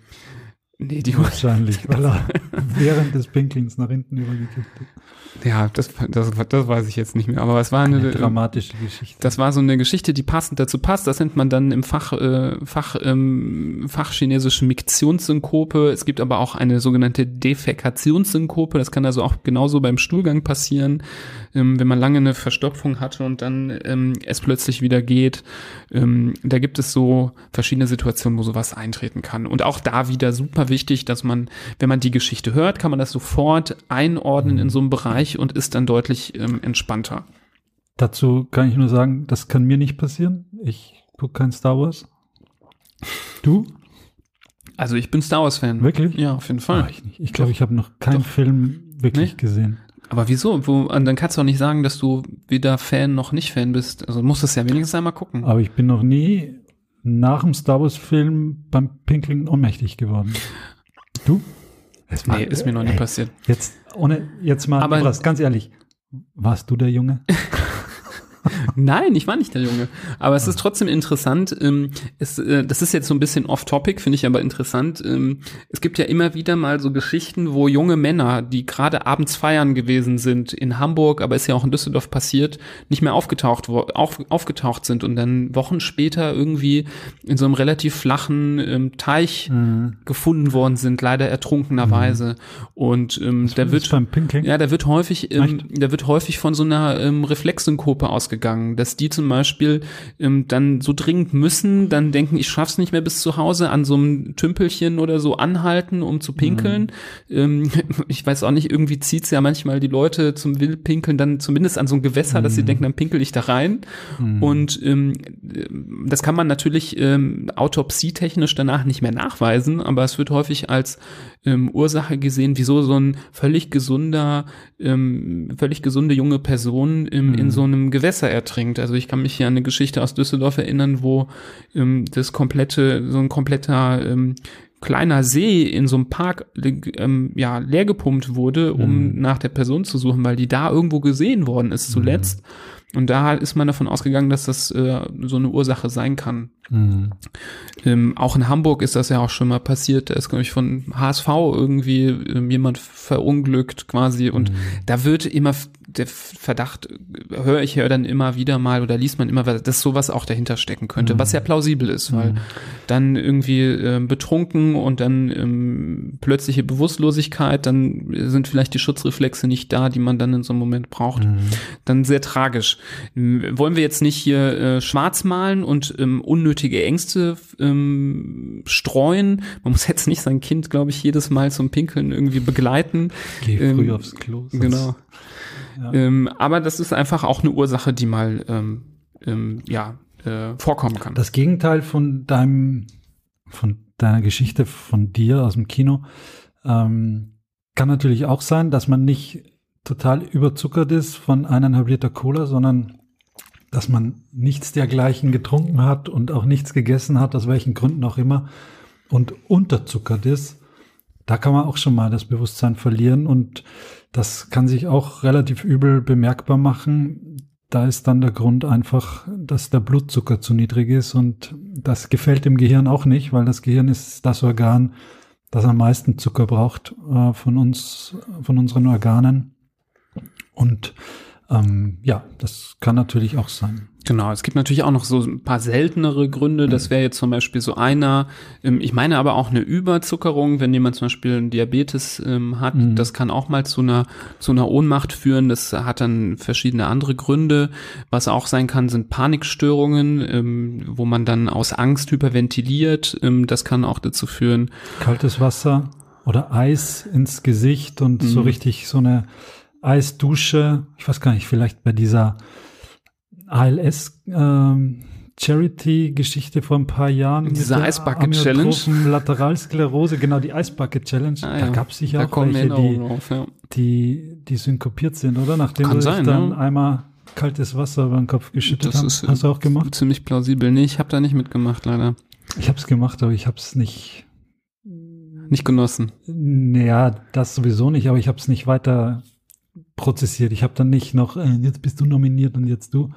[SPEAKER 1] Nee, die
[SPEAKER 2] wahrscheinlich, weil er während des Pinklings nach hinten übergekippt
[SPEAKER 1] ist. Ja, das, das, das weiß ich jetzt nicht mehr. Aber es war eine, eine
[SPEAKER 2] dramatische Geschichte.
[SPEAKER 1] Das war so eine Geschichte, die passend dazu passt. Das nennt man dann im Fach, äh, Fach, ähm, Fach chinesische Miktionssynkope. Es gibt aber auch eine sogenannte Defekationssynkope. Das kann also auch genauso beim Stuhlgang passieren ähm, wenn man lange eine Verstopfung hatte und dann ähm, es plötzlich wieder geht. Ähm, da gibt es so verschiedene Situationen, wo sowas eintreten kann. Und auch da wieder super wichtig, dass man, wenn man die Geschichte hört, kann man das sofort einordnen in so einem Bereich und ist dann deutlich ähm, entspannter.
[SPEAKER 2] Dazu kann ich nur sagen, das kann mir nicht passieren. Ich gucke kein Star Wars. Du?
[SPEAKER 1] Also ich bin Star Wars Fan.
[SPEAKER 2] Wirklich?
[SPEAKER 1] Ja, auf jeden Fall.
[SPEAKER 2] Ach, ich glaube, ich, glaub, ich habe noch keinen Doch. Film wirklich nee? gesehen.
[SPEAKER 1] Aber wieso? Wo, dann kannst du auch nicht sagen, dass du weder Fan noch nicht Fan bist. Also musst du es ja wenigstens einmal gucken.
[SPEAKER 2] Aber ich bin noch nie nach dem Star Wars Film beim Pinkeln ohnmächtig geworden. Du?
[SPEAKER 1] Es war, nee, ist mir noch nie ey, passiert.
[SPEAKER 2] Jetzt, ohne, jetzt mal,
[SPEAKER 1] Aber,
[SPEAKER 2] ganz ehrlich, warst du der Junge?
[SPEAKER 1] Nein, ich war nicht der Junge. Aber es ist trotzdem interessant. Ähm, es, äh, das ist jetzt so ein bisschen off-topic, finde ich aber interessant. Ähm, es gibt ja immer wieder mal so Geschichten, wo junge Männer, die gerade abends feiern gewesen sind in Hamburg, aber ist ja auch in Düsseldorf passiert, nicht mehr aufgetaucht, auf, aufgetaucht sind und dann Wochen später irgendwie in so einem relativ flachen ähm, Teich mhm. gefunden worden sind, leider ertrunkenerweise. Mhm. Und ähm, der wird ja, der wird häufig, ähm, der wird häufig von so einer ähm, Reflexsynkope ausgegangen ausgegangen, dass die zum Beispiel ähm, dann so dringend müssen, dann denken, ich schaff's nicht mehr bis zu Hause, an so einem Tümpelchen oder so anhalten, um zu pinkeln. Mhm. Ähm, ich weiß auch nicht, irgendwie zieht's ja manchmal die Leute zum Wildpinkeln dann zumindest an so ein Gewässer, mhm. dass sie mhm. denken, dann pinkel ich da rein. Mhm. Und ähm, das kann man natürlich ähm, autopsietechnisch danach nicht mehr nachweisen, aber es wird häufig als ähm, Ursache gesehen, wieso so ein völlig gesunder, ähm, völlig gesunde junge Person ähm, mhm. in so einem Gewässer ertrinkt. Also ich kann mich hier an eine Geschichte aus Düsseldorf erinnern, wo ähm, das komplette, so ein kompletter ähm, kleiner See in so einem Park ähm, ja leer gepumpt wurde, um mhm. nach der Person zu suchen, weil die da irgendwo gesehen worden ist zuletzt. Mhm. Und da ist man davon ausgegangen, dass das äh, so eine Ursache sein kann. Mhm. Ähm, auch in Hamburg ist das ja auch schon mal passiert. Da ist, glaube ich, von HSV irgendwie ähm, jemand verunglückt quasi. Und mhm. da wird immer der Verdacht, höre ich ja dann immer wieder mal oder liest man immer, dass sowas auch dahinter stecken könnte, mhm. was ja plausibel ist, weil mhm. dann irgendwie äh, betrunken und dann ähm, plötzliche Bewusstlosigkeit, dann sind vielleicht die Schutzreflexe nicht da, die man dann in so einem Moment braucht. Mhm. Dann sehr tragisch. Wollen wir jetzt nicht hier äh, schwarz malen und ähm, unnötige Ängste ähm, streuen? Man muss jetzt nicht sein Kind, glaube ich, jedes Mal zum Pinkeln irgendwie begleiten.
[SPEAKER 2] Geh früh ähm, aufs Klo.
[SPEAKER 1] Genau. Ähm, aber das ist einfach auch eine Ursache, die mal ähm, ähm, ja, äh, vorkommen kann.
[SPEAKER 2] Das Gegenteil von deinem, von deiner Geschichte von dir aus dem Kino ähm, kann natürlich auch sein, dass man nicht total überzuckert ist von eineinhalb Liter Cola, sondern dass man nichts dergleichen getrunken hat und auch nichts gegessen hat, aus welchen Gründen auch immer, und unterzuckert ist. Da kann man auch schon mal das Bewusstsein verlieren und das kann sich auch relativ übel bemerkbar machen. Da ist dann der Grund einfach, dass der Blutzucker zu niedrig ist und das gefällt dem Gehirn auch nicht, weil das Gehirn ist das Organ, das am meisten Zucker braucht äh, von uns, von unseren Organen. Und ähm, ja, das kann natürlich auch sein.
[SPEAKER 1] Genau, es gibt natürlich auch noch so ein paar seltenere Gründe. Das wäre jetzt zum Beispiel so einer. Ähm, ich meine aber auch eine Überzuckerung, wenn jemand zum Beispiel einen Diabetes ähm, hat, mhm. das kann auch mal zu einer zu einer Ohnmacht führen. Das hat dann verschiedene andere Gründe. Was auch sein kann, sind Panikstörungen, ähm, wo man dann aus Angst hyperventiliert. Das kann auch dazu führen.
[SPEAKER 2] Kaltes Wasser oder Eis ins Gesicht und mhm. so richtig so eine Eisdusche. Ich weiß gar nicht, vielleicht bei dieser ALS ähm, Charity-Geschichte vor ein paar Jahren.
[SPEAKER 1] Diese Eisbucket Challenge.
[SPEAKER 2] Lateralsklerose, genau, die Eisbucket Challenge. Ah, ja. Da gab es sicher auch welche, die, auf, ja. die, die synkopiert sind, oder? Nachdem Kann sein, dann ja. einmal kaltes Wasser über den Kopf geschüttet das haben. Ist, Hast du auch gemacht?
[SPEAKER 1] Ziemlich plausibel. Nee, ich habe da nicht mitgemacht, leider.
[SPEAKER 2] Ich habe es gemacht, aber ich habe es nicht
[SPEAKER 1] nicht genossen.
[SPEAKER 2] Naja, das sowieso nicht, aber ich habe es nicht weiter prozessiert. Ich habe dann nicht noch, äh, jetzt bist du nominiert und jetzt du.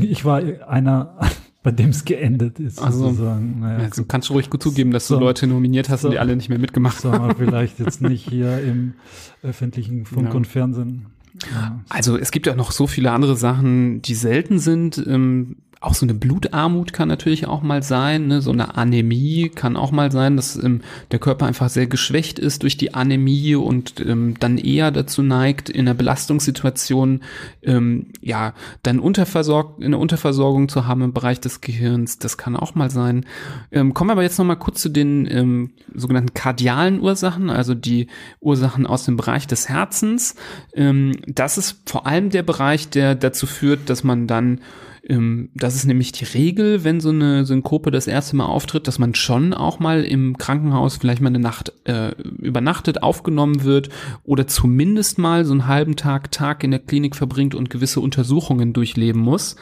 [SPEAKER 2] Ich war einer, bei dem es geendet ist.
[SPEAKER 1] Also, sozusagen. Naja, also kannst du ruhig gut zugeben, dass so, du Leute nominiert hast so, und die alle nicht mehr mitgemacht
[SPEAKER 2] haben. vielleicht jetzt nicht hier im öffentlichen Funk ja. und Fernsehen.
[SPEAKER 1] Ja. Also es gibt ja noch so viele andere Sachen, die selten sind. Ähm, auch so eine Blutarmut kann natürlich auch mal sein, ne? so eine Anämie kann auch mal sein, dass ähm, der Körper einfach sehr geschwächt ist durch die Anämie und ähm, dann eher dazu neigt, in einer Belastungssituation ähm, ja dann unterversorgt, eine Unterversorgung zu haben im Bereich des Gehirns. Das kann auch mal sein. Ähm, kommen wir aber jetzt noch mal kurz zu den ähm, sogenannten kardialen Ursachen, also die Ursachen aus dem Bereich des Herzens. Ähm, das ist vor allem der Bereich, der dazu führt, dass man dann ähm, das ist nämlich die Regel, wenn so eine Synkope das erste Mal auftritt, dass man schon auch mal im Krankenhaus vielleicht mal eine Nacht äh, übernachtet, aufgenommen wird oder zumindest mal so einen halben Tag, Tag in der Klinik verbringt und gewisse Untersuchungen durchleben muss.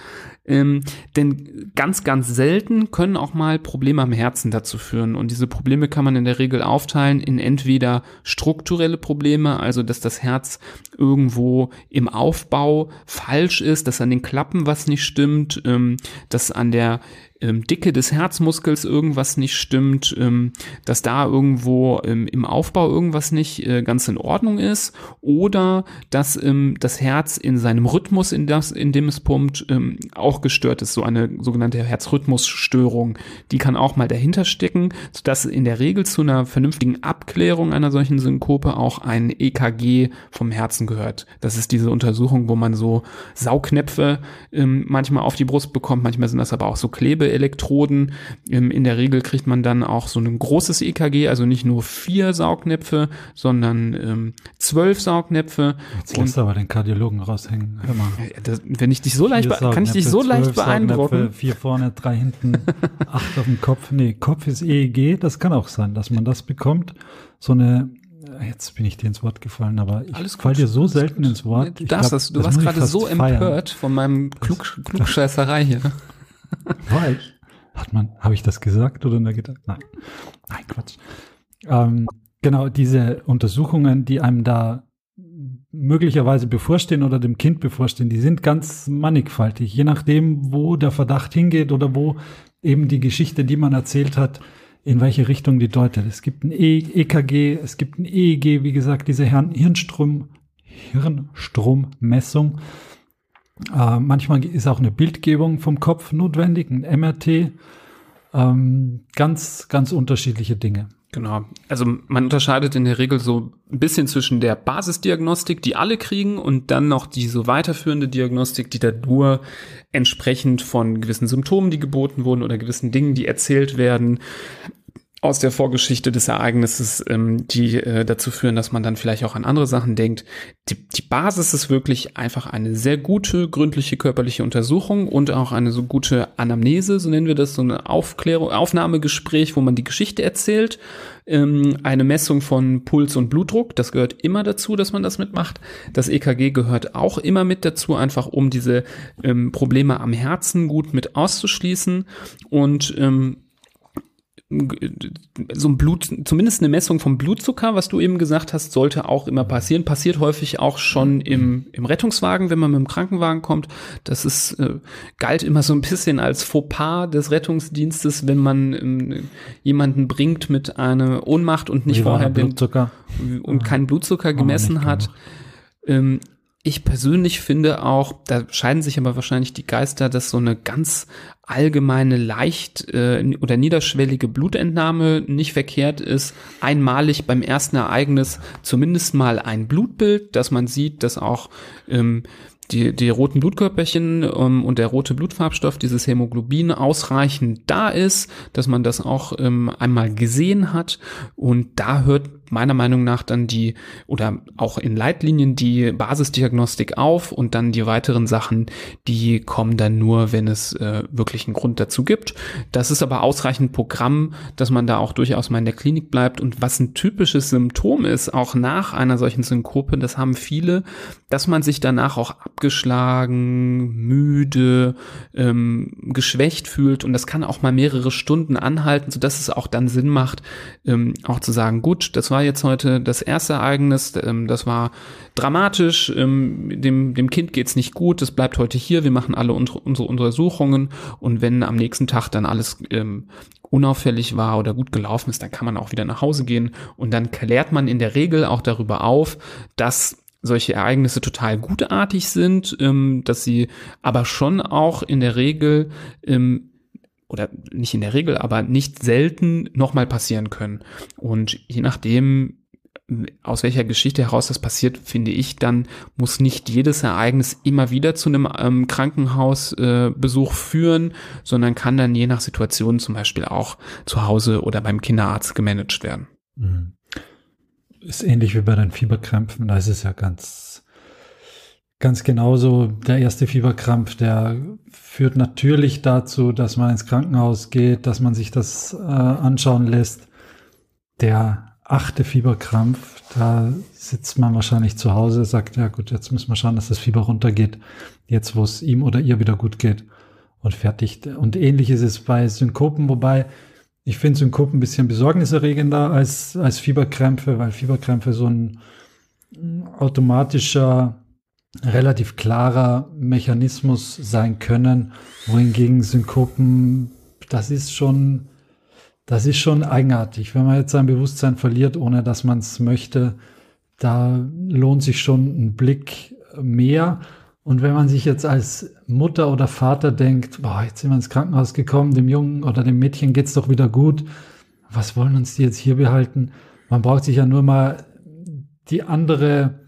[SPEAKER 1] Ähm, denn ganz, ganz selten können auch mal Probleme am Herzen dazu führen. Und diese Probleme kann man in der Regel aufteilen in entweder strukturelle Probleme, also dass das Herz irgendwo im Aufbau falsch ist, dass an den Klappen was nicht stimmt, ähm, dass an der ähm, Dicke des Herzmuskels irgendwas nicht stimmt, ähm, dass da irgendwo ähm, im Aufbau irgendwas nicht äh, ganz in Ordnung ist oder dass ähm, das Herz in seinem Rhythmus, in, das, in dem es pumpt, ähm, auch gestört ist. So eine sogenannte Herzrhythmusstörung, die kann auch mal dahinter stecken, sodass in der Regel zu einer vernünftigen Abklärung einer solchen Synkope auch ein EKG vom Herzen gehört. Das ist diese Untersuchung, wo man so Saugnäpfe ähm, manchmal auf die Brust bekommt, manchmal sind das aber auch so Klebe Elektroden. Ähm, in der Regel kriegt man dann auch so ein großes EKG, also nicht nur vier Saugnäpfe, sondern ähm, zwölf Saugnäpfe.
[SPEAKER 2] Jetzt lässt du aber den Kardiologen raushängen. Hör mal.
[SPEAKER 1] Das, wenn ich dich so leicht, kann ich dich so leicht beeindrucken.
[SPEAKER 2] Vier vorne, drei hinten, acht auf dem Kopf. Nee, Kopf ist EEG. Das kann auch sein, dass man das bekommt. So eine Jetzt bin ich dir ins Wort gefallen, aber ich falle dir so selten ins Wort.
[SPEAKER 1] Du, darfst glaub, das, du warst gerade so empört von meinem Klug, Klugscheißerei hier.
[SPEAKER 2] War ich? Hat man, habe ich das gesagt oder nur gedacht? Nein. Nein, Quatsch. Ähm, genau, diese Untersuchungen, die einem da möglicherweise bevorstehen oder dem Kind bevorstehen, die sind ganz mannigfaltig, je nachdem, wo der Verdacht hingeht oder wo eben die Geschichte, die man erzählt hat, in welche Richtung die deutet. Es gibt ein e EKG, es gibt ein EEG, wie gesagt, diese Hirnstrom, Hirnstrommessung. Äh, manchmal ist auch eine Bildgebung vom Kopf notwendig, ein MRT. Ähm, ganz, ganz unterschiedliche Dinge.
[SPEAKER 1] Genau. Also man unterscheidet in der Regel so ein bisschen zwischen der Basisdiagnostik, die alle kriegen, und dann noch die so weiterführende Diagnostik, die dann nur entsprechend von gewissen Symptomen, die geboten wurden oder gewissen Dingen, die erzählt werden, aus der Vorgeschichte des Ereignisses, ähm, die äh, dazu führen, dass man dann vielleicht auch an andere Sachen denkt. Die, die Basis ist wirklich einfach eine sehr gute, gründliche körperliche Untersuchung und auch eine so gute Anamnese, so nennen wir das, so eine Aufklärung, Aufnahmegespräch, wo man die Geschichte erzählt, ähm, eine Messung von Puls und Blutdruck, das gehört immer dazu, dass man das mitmacht. Das EKG gehört auch immer mit dazu, einfach um diese ähm, Probleme am Herzen gut mit auszuschließen und ähm, so ein Blut, zumindest eine Messung vom Blutzucker, was du eben gesagt hast, sollte auch immer passieren. Passiert häufig auch schon im, im Rettungswagen, wenn man mit dem Krankenwagen kommt. Das ist, äh, galt immer so ein bisschen als Fauxpas des Rettungsdienstes, wenn man ähm, jemanden bringt mit einer Ohnmacht und nicht vorher den,
[SPEAKER 2] Blutzucker?
[SPEAKER 1] und keinen Blutzucker gemessen hat. Ähm, ich persönlich finde auch, da scheiden sich aber wahrscheinlich die Geister, dass so eine ganz allgemeine leicht äh, oder niederschwellige Blutentnahme nicht verkehrt ist. Einmalig beim ersten Ereignis zumindest mal ein Blutbild, dass man sieht, dass auch ähm, die, die roten Blutkörperchen ähm, und der rote Blutfarbstoff, dieses Hämoglobin, ausreichend da ist, dass man das auch ähm, einmal gesehen hat. Und da hört meiner Meinung nach dann die oder auch in Leitlinien die Basisdiagnostik auf und dann die weiteren Sachen, die kommen dann nur, wenn es äh, wirklich einen Grund dazu gibt. Das ist aber ausreichend Programm, dass man da auch durchaus mal in der Klinik bleibt. Und was ein typisches Symptom ist, auch nach einer solchen Synkope, das haben viele, dass man sich danach auch abgeschlagen, müde, ähm, geschwächt fühlt und das kann auch mal mehrere Stunden anhalten, sodass es auch dann Sinn macht, ähm, auch zu sagen, gut, das war jetzt heute das erste Ereignis, ähm, das war dramatisch, ähm, dem, dem Kind geht's nicht gut, es bleibt heute hier, wir machen alle unsere, Untersuchungen und wenn am nächsten Tag dann alles ähm, unauffällig war oder gut gelaufen ist, dann kann man auch wieder nach Hause gehen und dann klärt man in der Regel auch darüber auf, dass solche Ereignisse total gutartig sind, dass sie aber schon auch in der Regel oder nicht in der Regel, aber nicht selten nochmal passieren können. Und je nachdem, aus welcher Geschichte heraus das passiert, finde ich, dann muss nicht jedes Ereignis immer wieder zu einem ähm, Krankenhausbesuch äh, führen, sondern kann dann je nach Situation zum Beispiel auch zu Hause oder beim Kinderarzt gemanagt werden.
[SPEAKER 2] Mhm. Ist ähnlich wie bei den Fieberkrämpfen, da ist es ja ganz, ganz genauso. Der erste Fieberkrampf, der führt natürlich dazu, dass man ins Krankenhaus geht, dass man sich das äh, anschauen lässt. Der achte Fieberkrampf, da sitzt man wahrscheinlich zu Hause, sagt, ja gut, jetzt müssen wir schauen, dass das Fieber runtergeht, jetzt wo es ihm oder ihr wieder gut geht und fertig. Und ähnlich ist es bei Synkopen, wobei ich finde Synkopen ein bisschen besorgniserregender als, als Fieberkrämpfe, weil Fieberkrämpfe so ein automatischer, relativ klarer Mechanismus sein können, wohingegen Synkopen, das ist schon, das ist schon eigenartig. Wenn man jetzt sein Bewusstsein verliert, ohne dass man es möchte, da lohnt sich schon ein Blick mehr. Und wenn man sich jetzt als Mutter oder Vater denkt, boah, jetzt sind wir ins Krankenhaus gekommen, dem Jungen oder dem Mädchen geht's doch wieder gut, was wollen uns die jetzt hier behalten? Man braucht sich ja nur mal die andere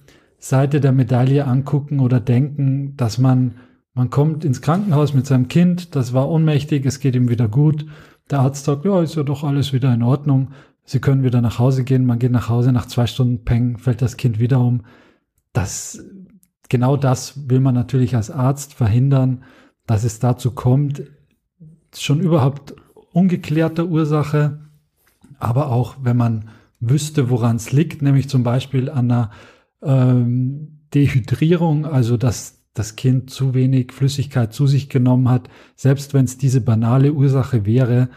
[SPEAKER 2] Seite der Medaille angucken oder denken, dass man, man kommt ins Krankenhaus mit seinem Kind, das war ohnmächtig, es geht ihm wieder gut. Der Arzt sagt, ja, ist ja doch alles wieder in Ordnung. Sie können wieder nach Hause gehen. Man geht nach Hause, nach zwei Stunden Peng fällt das Kind wieder um. Das genau das will man natürlich als Arzt verhindern, dass es dazu kommt. Schon überhaupt ungeklärte Ursache, aber auch wenn man wüsste, woran es liegt, nämlich zum Beispiel an einer ähm, Dehydrierung, also dass das Kind zu wenig Flüssigkeit zu sich genommen hat, selbst wenn es diese banale Ursache wäre,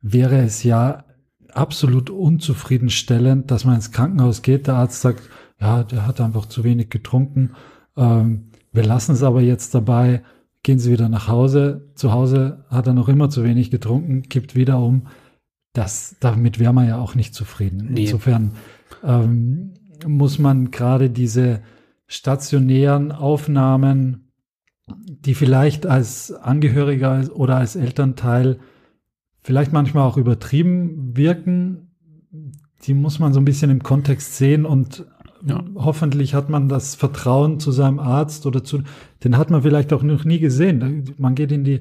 [SPEAKER 2] wäre es ja absolut unzufriedenstellend, dass man ins Krankenhaus geht, der Arzt sagt, ja, der hat einfach zu wenig getrunken ähm, wir lassen es aber jetzt dabei, gehen Sie wieder nach Hause. Zu Hause hat er noch immer zu wenig getrunken, kippt wieder um. Das, damit wäre man ja auch nicht zufrieden. Nee. Insofern ähm, muss man gerade diese stationären Aufnahmen, die vielleicht als Angehöriger oder als Elternteil vielleicht manchmal auch übertrieben wirken, die muss man so ein bisschen im Kontext sehen und ja. Hoffentlich hat man das Vertrauen zu seinem Arzt oder zu, den hat man vielleicht auch noch nie gesehen. Man geht in die,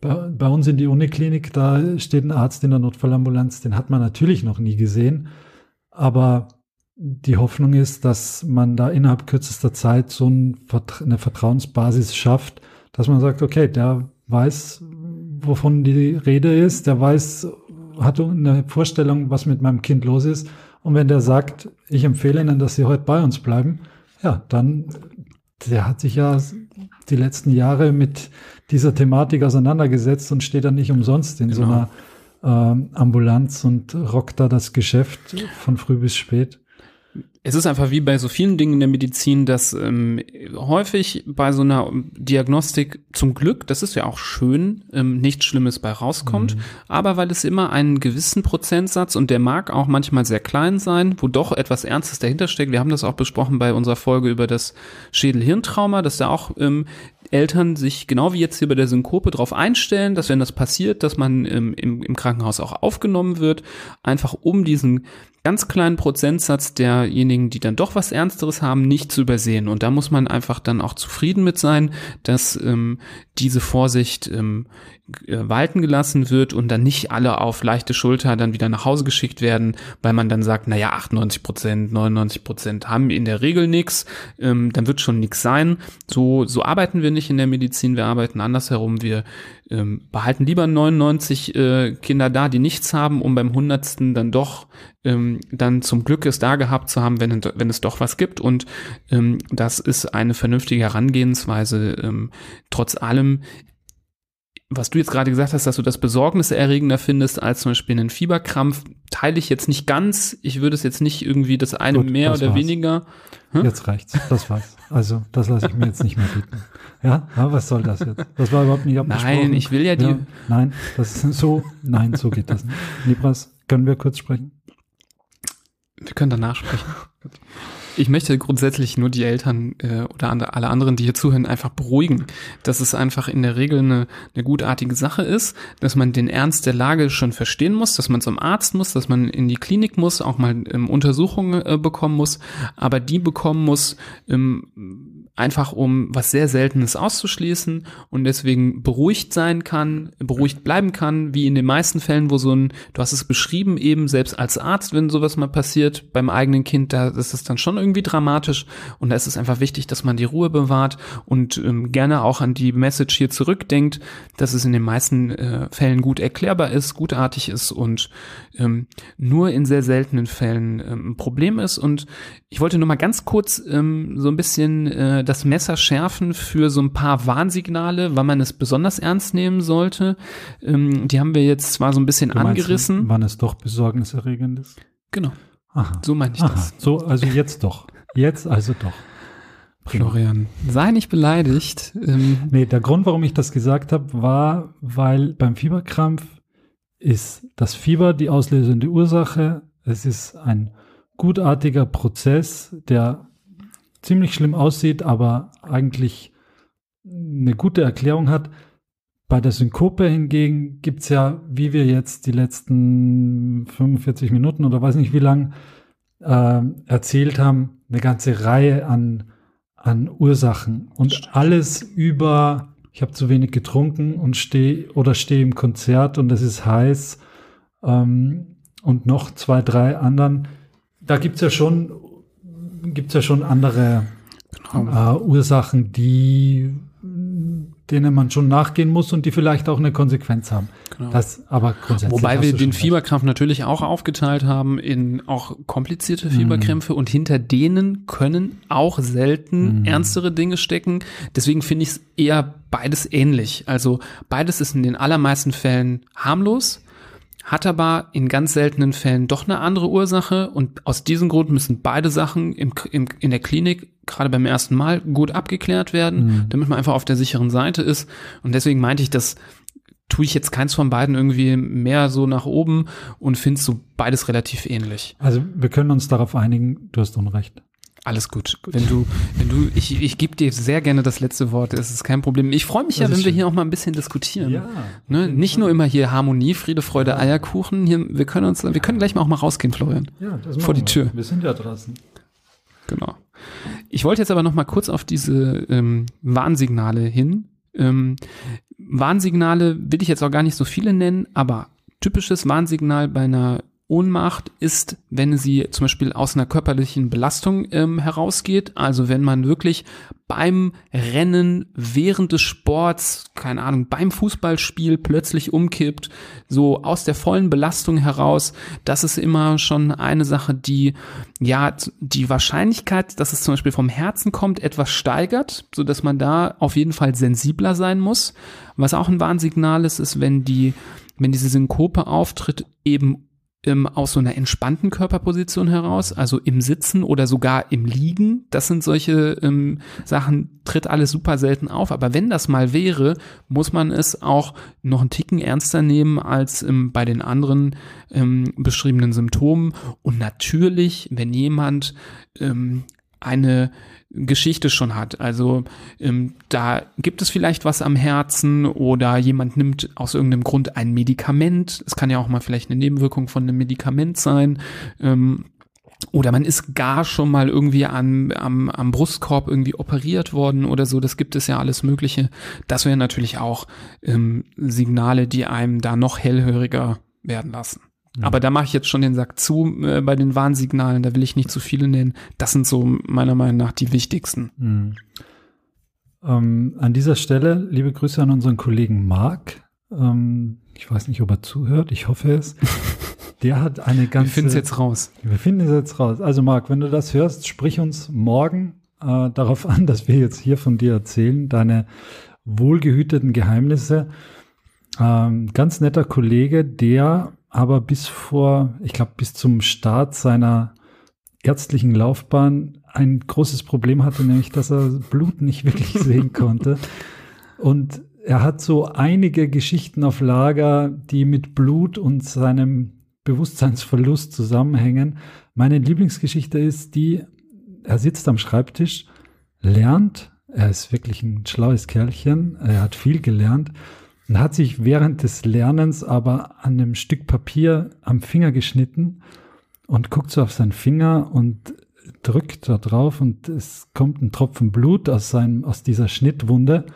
[SPEAKER 2] bei, bei uns in die Uniklinik, da steht ein Arzt in der Notfallambulanz, den hat man natürlich noch nie gesehen. Aber die Hoffnung ist, dass man da innerhalb kürzester Zeit so ein, eine Vertrauensbasis schafft, dass man sagt, okay, der weiß, wovon die Rede ist, der weiß, hat eine Vorstellung, was mit meinem Kind los ist und wenn der sagt, ich empfehle Ihnen, dass Sie heute bei uns bleiben, ja, dann, der hat sich ja die letzten Jahre mit dieser Thematik auseinandergesetzt und steht dann nicht umsonst in genau. so einer ähm, Ambulanz und rockt da das Geschäft von früh bis spät
[SPEAKER 1] es ist einfach wie bei so vielen Dingen in der Medizin, dass ähm, häufig bei so einer Diagnostik zum Glück, das ist ja auch schön, ähm, nichts Schlimmes bei rauskommt, mhm. aber weil es immer einen gewissen Prozentsatz und der mag auch manchmal sehr klein sein, wo doch etwas Ernstes dahinter steckt. Wir haben das auch besprochen bei unserer Folge über das Schädel-Hirntrauma, dass da auch ähm, Eltern sich genau wie jetzt hier bei der Synkope darauf einstellen, dass wenn das passiert, dass man ähm, im, im Krankenhaus auch aufgenommen wird, einfach um diesen ganz kleinen Prozentsatz derjenigen, die dann doch was Ernsteres haben, nicht zu übersehen. Und da muss man einfach dann auch zufrieden mit sein, dass ähm, diese Vorsicht ähm, äh, walten gelassen wird und dann nicht alle auf leichte Schulter dann wieder nach Hause geschickt werden, weil man dann sagt, naja, 98 Prozent, 99 Prozent haben in der Regel nichts, ähm, dann wird schon nichts sein. So, so arbeiten wir nicht in der Medizin, wir arbeiten andersherum. Wir ähm, behalten lieber 99 äh, Kinder da, die nichts haben, um beim hundertsten dann doch ähm, dann zum Glück es da gehabt zu haben, wenn, wenn es doch was gibt. Und ähm, das ist eine vernünftige Herangehensweise. Ähm, trotz allem was du jetzt gerade gesagt hast, dass du das besorgniserregender findest als zum Beispiel einen Fieberkrampf, teile ich jetzt nicht ganz. Ich würde es jetzt nicht irgendwie das eine Gut, mehr das oder war's. weniger.
[SPEAKER 2] Hm? Jetzt reicht's. Das war's. Also, das lasse ich mir jetzt nicht mehr bieten. Ja, ja was soll das jetzt? Das war überhaupt nicht abgesprochen.
[SPEAKER 1] Nein, ich will ja die. Ja,
[SPEAKER 2] nein, das ist so. Nein, so geht das nicht. Libras, können wir kurz sprechen?
[SPEAKER 1] Wir können danach sprechen. Ich möchte grundsätzlich nur die Eltern äh, oder andere, alle anderen, die hier zuhören, einfach beruhigen, dass es einfach in der Regel eine, eine gutartige Sache ist, dass man den Ernst der Lage schon verstehen muss, dass man zum Arzt muss, dass man in die Klinik muss, auch mal ähm, Untersuchungen äh, bekommen muss, aber die bekommen muss, ähm, einfach um was sehr Seltenes auszuschließen und deswegen beruhigt sein kann, beruhigt bleiben kann, wie in den meisten Fällen, wo so ein, du hast es beschrieben, eben selbst als Arzt, wenn sowas mal passiert beim eigenen Kind, da ist es dann schon irgendwie dramatisch und da ist es einfach wichtig, dass man die Ruhe bewahrt und ähm, gerne auch an die Message hier zurückdenkt, dass es in den meisten äh, Fällen gut erklärbar ist, gutartig ist und ähm, nur in sehr seltenen Fällen ähm, ein Problem ist und ich wollte nur mal ganz kurz ähm, so ein bisschen äh, das Messer schärfen für so ein paar Warnsignale, wann man es besonders ernst nehmen sollte. Ähm, die haben wir jetzt zwar so ein bisschen angerissen.
[SPEAKER 2] Du, wann es doch besorgniserregend ist?
[SPEAKER 1] Genau. Aha. So meine ich Aha. das.
[SPEAKER 2] So, also jetzt doch. Jetzt also doch.
[SPEAKER 1] Prima. Florian, sei nicht beleidigt.
[SPEAKER 2] Ähm, nee, der Grund, warum ich das gesagt habe, war, weil beim Fieberkrampf ist das Fieber die auslösende Ursache. Es ist ein gutartiger Prozess, der ziemlich schlimm aussieht, aber eigentlich eine gute Erklärung hat. Bei der Synkope hingegen gibt's ja, wie wir jetzt die letzten 45 Minuten oder weiß nicht wie lang äh, erzählt haben, eine ganze Reihe an, an Ursachen und alles über, ich habe zu wenig getrunken und stehe oder stehe im Konzert und es ist heiß ähm, und noch zwei, drei anderen. Da gibt's ja schon gibt es ja schon andere genau. äh, Ursachen, die denen man schon nachgehen muss und die vielleicht auch eine Konsequenz haben. Genau. Das aber
[SPEAKER 1] grundsätzlich. Wobei wir den Fieberkrampf natürlich auch aufgeteilt haben in auch komplizierte Fieberkrämpfe mm. und hinter denen können auch selten mm. ernstere Dinge stecken. Deswegen finde ich es eher beides ähnlich. Also beides ist in den allermeisten Fällen harmlos hat aber in ganz seltenen Fällen doch eine andere Ursache und aus diesem Grund müssen beide Sachen im, im, in der Klinik gerade beim ersten Mal gut abgeklärt werden, mhm. damit man einfach auf der sicheren Seite ist. Und deswegen meinte ich, dass tue ich jetzt keins von beiden irgendwie mehr so nach oben und findest so beides relativ ähnlich.
[SPEAKER 2] Also wir können uns darauf einigen, du hast Unrecht.
[SPEAKER 1] Alles gut. gut. Wenn du, wenn du, ich, ich gebe dir sehr gerne das letzte Wort. Es ist kein Problem. Ich freue mich das ja, wenn wir schön. hier auch mal ein bisschen diskutieren. Ja. Ne? Nicht nur immer hier Harmonie, Friede, Freude, Eierkuchen. Hier, wir können uns, wir können gleich mal auch mal rausgehen, Florian. Ja, das Vor die Tür.
[SPEAKER 2] Wir sind ja draußen.
[SPEAKER 1] Genau. Ich wollte jetzt aber noch mal kurz auf diese ähm, Warnsignale hin. Ähm, Warnsignale will ich jetzt auch gar nicht so viele nennen, aber typisches Warnsignal bei einer Ohnmacht ist, wenn sie zum Beispiel aus einer körperlichen Belastung ähm, herausgeht. Also wenn man wirklich beim Rennen, während des Sports, keine Ahnung, beim Fußballspiel plötzlich umkippt, so aus der vollen Belastung heraus, das ist immer schon eine Sache, die ja die Wahrscheinlichkeit, dass es zum Beispiel vom Herzen kommt, etwas steigert, so dass man da auf jeden Fall sensibler sein muss. Was auch ein Warnsignal ist, ist, wenn die wenn diese Synkope auftritt, eben ähm, aus so einer entspannten Körperposition heraus, also im Sitzen oder sogar im Liegen. Das sind solche ähm, Sachen, tritt alles super selten auf. Aber wenn das mal wäre, muss man es auch noch einen Ticken ernster nehmen als ähm, bei den anderen ähm, beschriebenen Symptomen. Und natürlich, wenn jemand ähm, eine Geschichte schon hat. Also ähm, da gibt es vielleicht was am Herzen oder jemand nimmt aus irgendeinem Grund ein Medikament. Es kann ja auch mal vielleicht eine Nebenwirkung von einem Medikament sein. Ähm, oder man ist gar schon mal irgendwie an, am, am Brustkorb irgendwie operiert worden oder so. Das gibt es ja alles Mögliche. Das wären natürlich auch ähm, Signale, die einem da noch hellhöriger werden lassen. Mhm. Aber da mache ich jetzt schon den Sack zu äh, bei den Warnsignalen, da will ich nicht zu viele nennen. Das sind so meiner Meinung nach die wichtigsten.
[SPEAKER 2] Mhm. Ähm, an dieser Stelle liebe Grüße an unseren Kollegen Marc. Ähm, ich weiß nicht, ob er zuhört, ich hoffe es. Der hat eine ganze.
[SPEAKER 1] Wir finden es jetzt raus.
[SPEAKER 2] Wir finden es jetzt raus. Also Marc, wenn du das hörst, sprich uns morgen äh, darauf an, dass wir jetzt hier von dir erzählen, deine wohlgehüteten Geheimnisse. Ähm, ganz netter Kollege, der aber bis vor, ich glaube, bis zum Start seiner ärztlichen Laufbahn ein großes Problem hatte, nämlich dass er Blut nicht wirklich sehen konnte. Und er hat so einige Geschichten auf Lager, die mit Blut und seinem Bewusstseinsverlust zusammenhängen. Meine Lieblingsgeschichte ist die, er sitzt am Schreibtisch, lernt, er ist wirklich ein schlaues Kerlchen, er hat viel gelernt und hat sich während des Lernens aber an einem Stück Papier am Finger geschnitten und guckt so auf seinen Finger und drückt da drauf und es kommt ein Tropfen Blut aus seinem, aus dieser Schnittwunde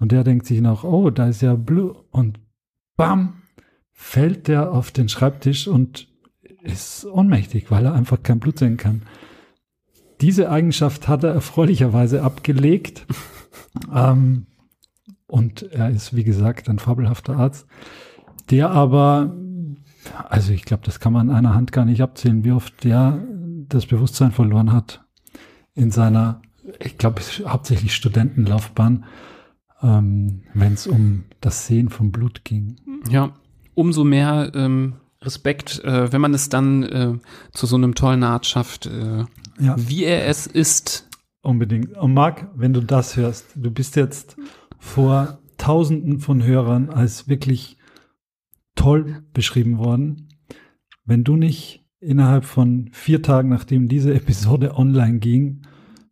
[SPEAKER 2] und der denkt sich noch, oh, da ist ja Blut und bam, fällt der auf den Schreibtisch und ist ohnmächtig, weil er einfach kein Blut sehen kann. Diese Eigenschaft hat er erfreulicherweise abgelegt. ähm, und er ist, wie gesagt, ein fabelhafter Arzt, der aber, also ich glaube, das kann man an einer Hand gar nicht abzählen, wie oft der das Bewusstsein verloren hat in seiner, ich glaube, hauptsächlich Studentenlaufbahn, ähm, wenn es um das Sehen von Blut ging.
[SPEAKER 1] Ja, umso mehr ähm, Respekt, äh, wenn man es dann äh, zu so einem tollen Arzt schafft, äh, ja. wie er es ist.
[SPEAKER 2] Unbedingt. Und Marc, wenn du das hörst, du bist jetzt vor Tausenden von Hörern als wirklich toll beschrieben worden. Wenn du nicht innerhalb von vier Tagen, nachdem diese Episode online ging,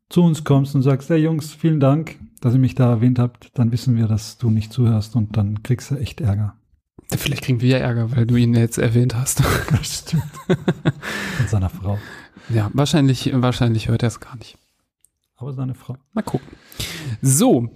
[SPEAKER 2] zu uns kommst und sagst, hey Jungs, vielen Dank, dass ihr mich da erwähnt habt, dann wissen wir, dass du nicht zuhörst und dann kriegst du echt Ärger.
[SPEAKER 1] Vielleicht kriegen wir ja Ärger, weil du ihn jetzt erwähnt hast. Das stimmt.
[SPEAKER 2] Von seiner Frau.
[SPEAKER 1] Ja, wahrscheinlich, wahrscheinlich hört er es gar nicht.
[SPEAKER 2] Aber seine Frau.
[SPEAKER 1] Mal gucken. So,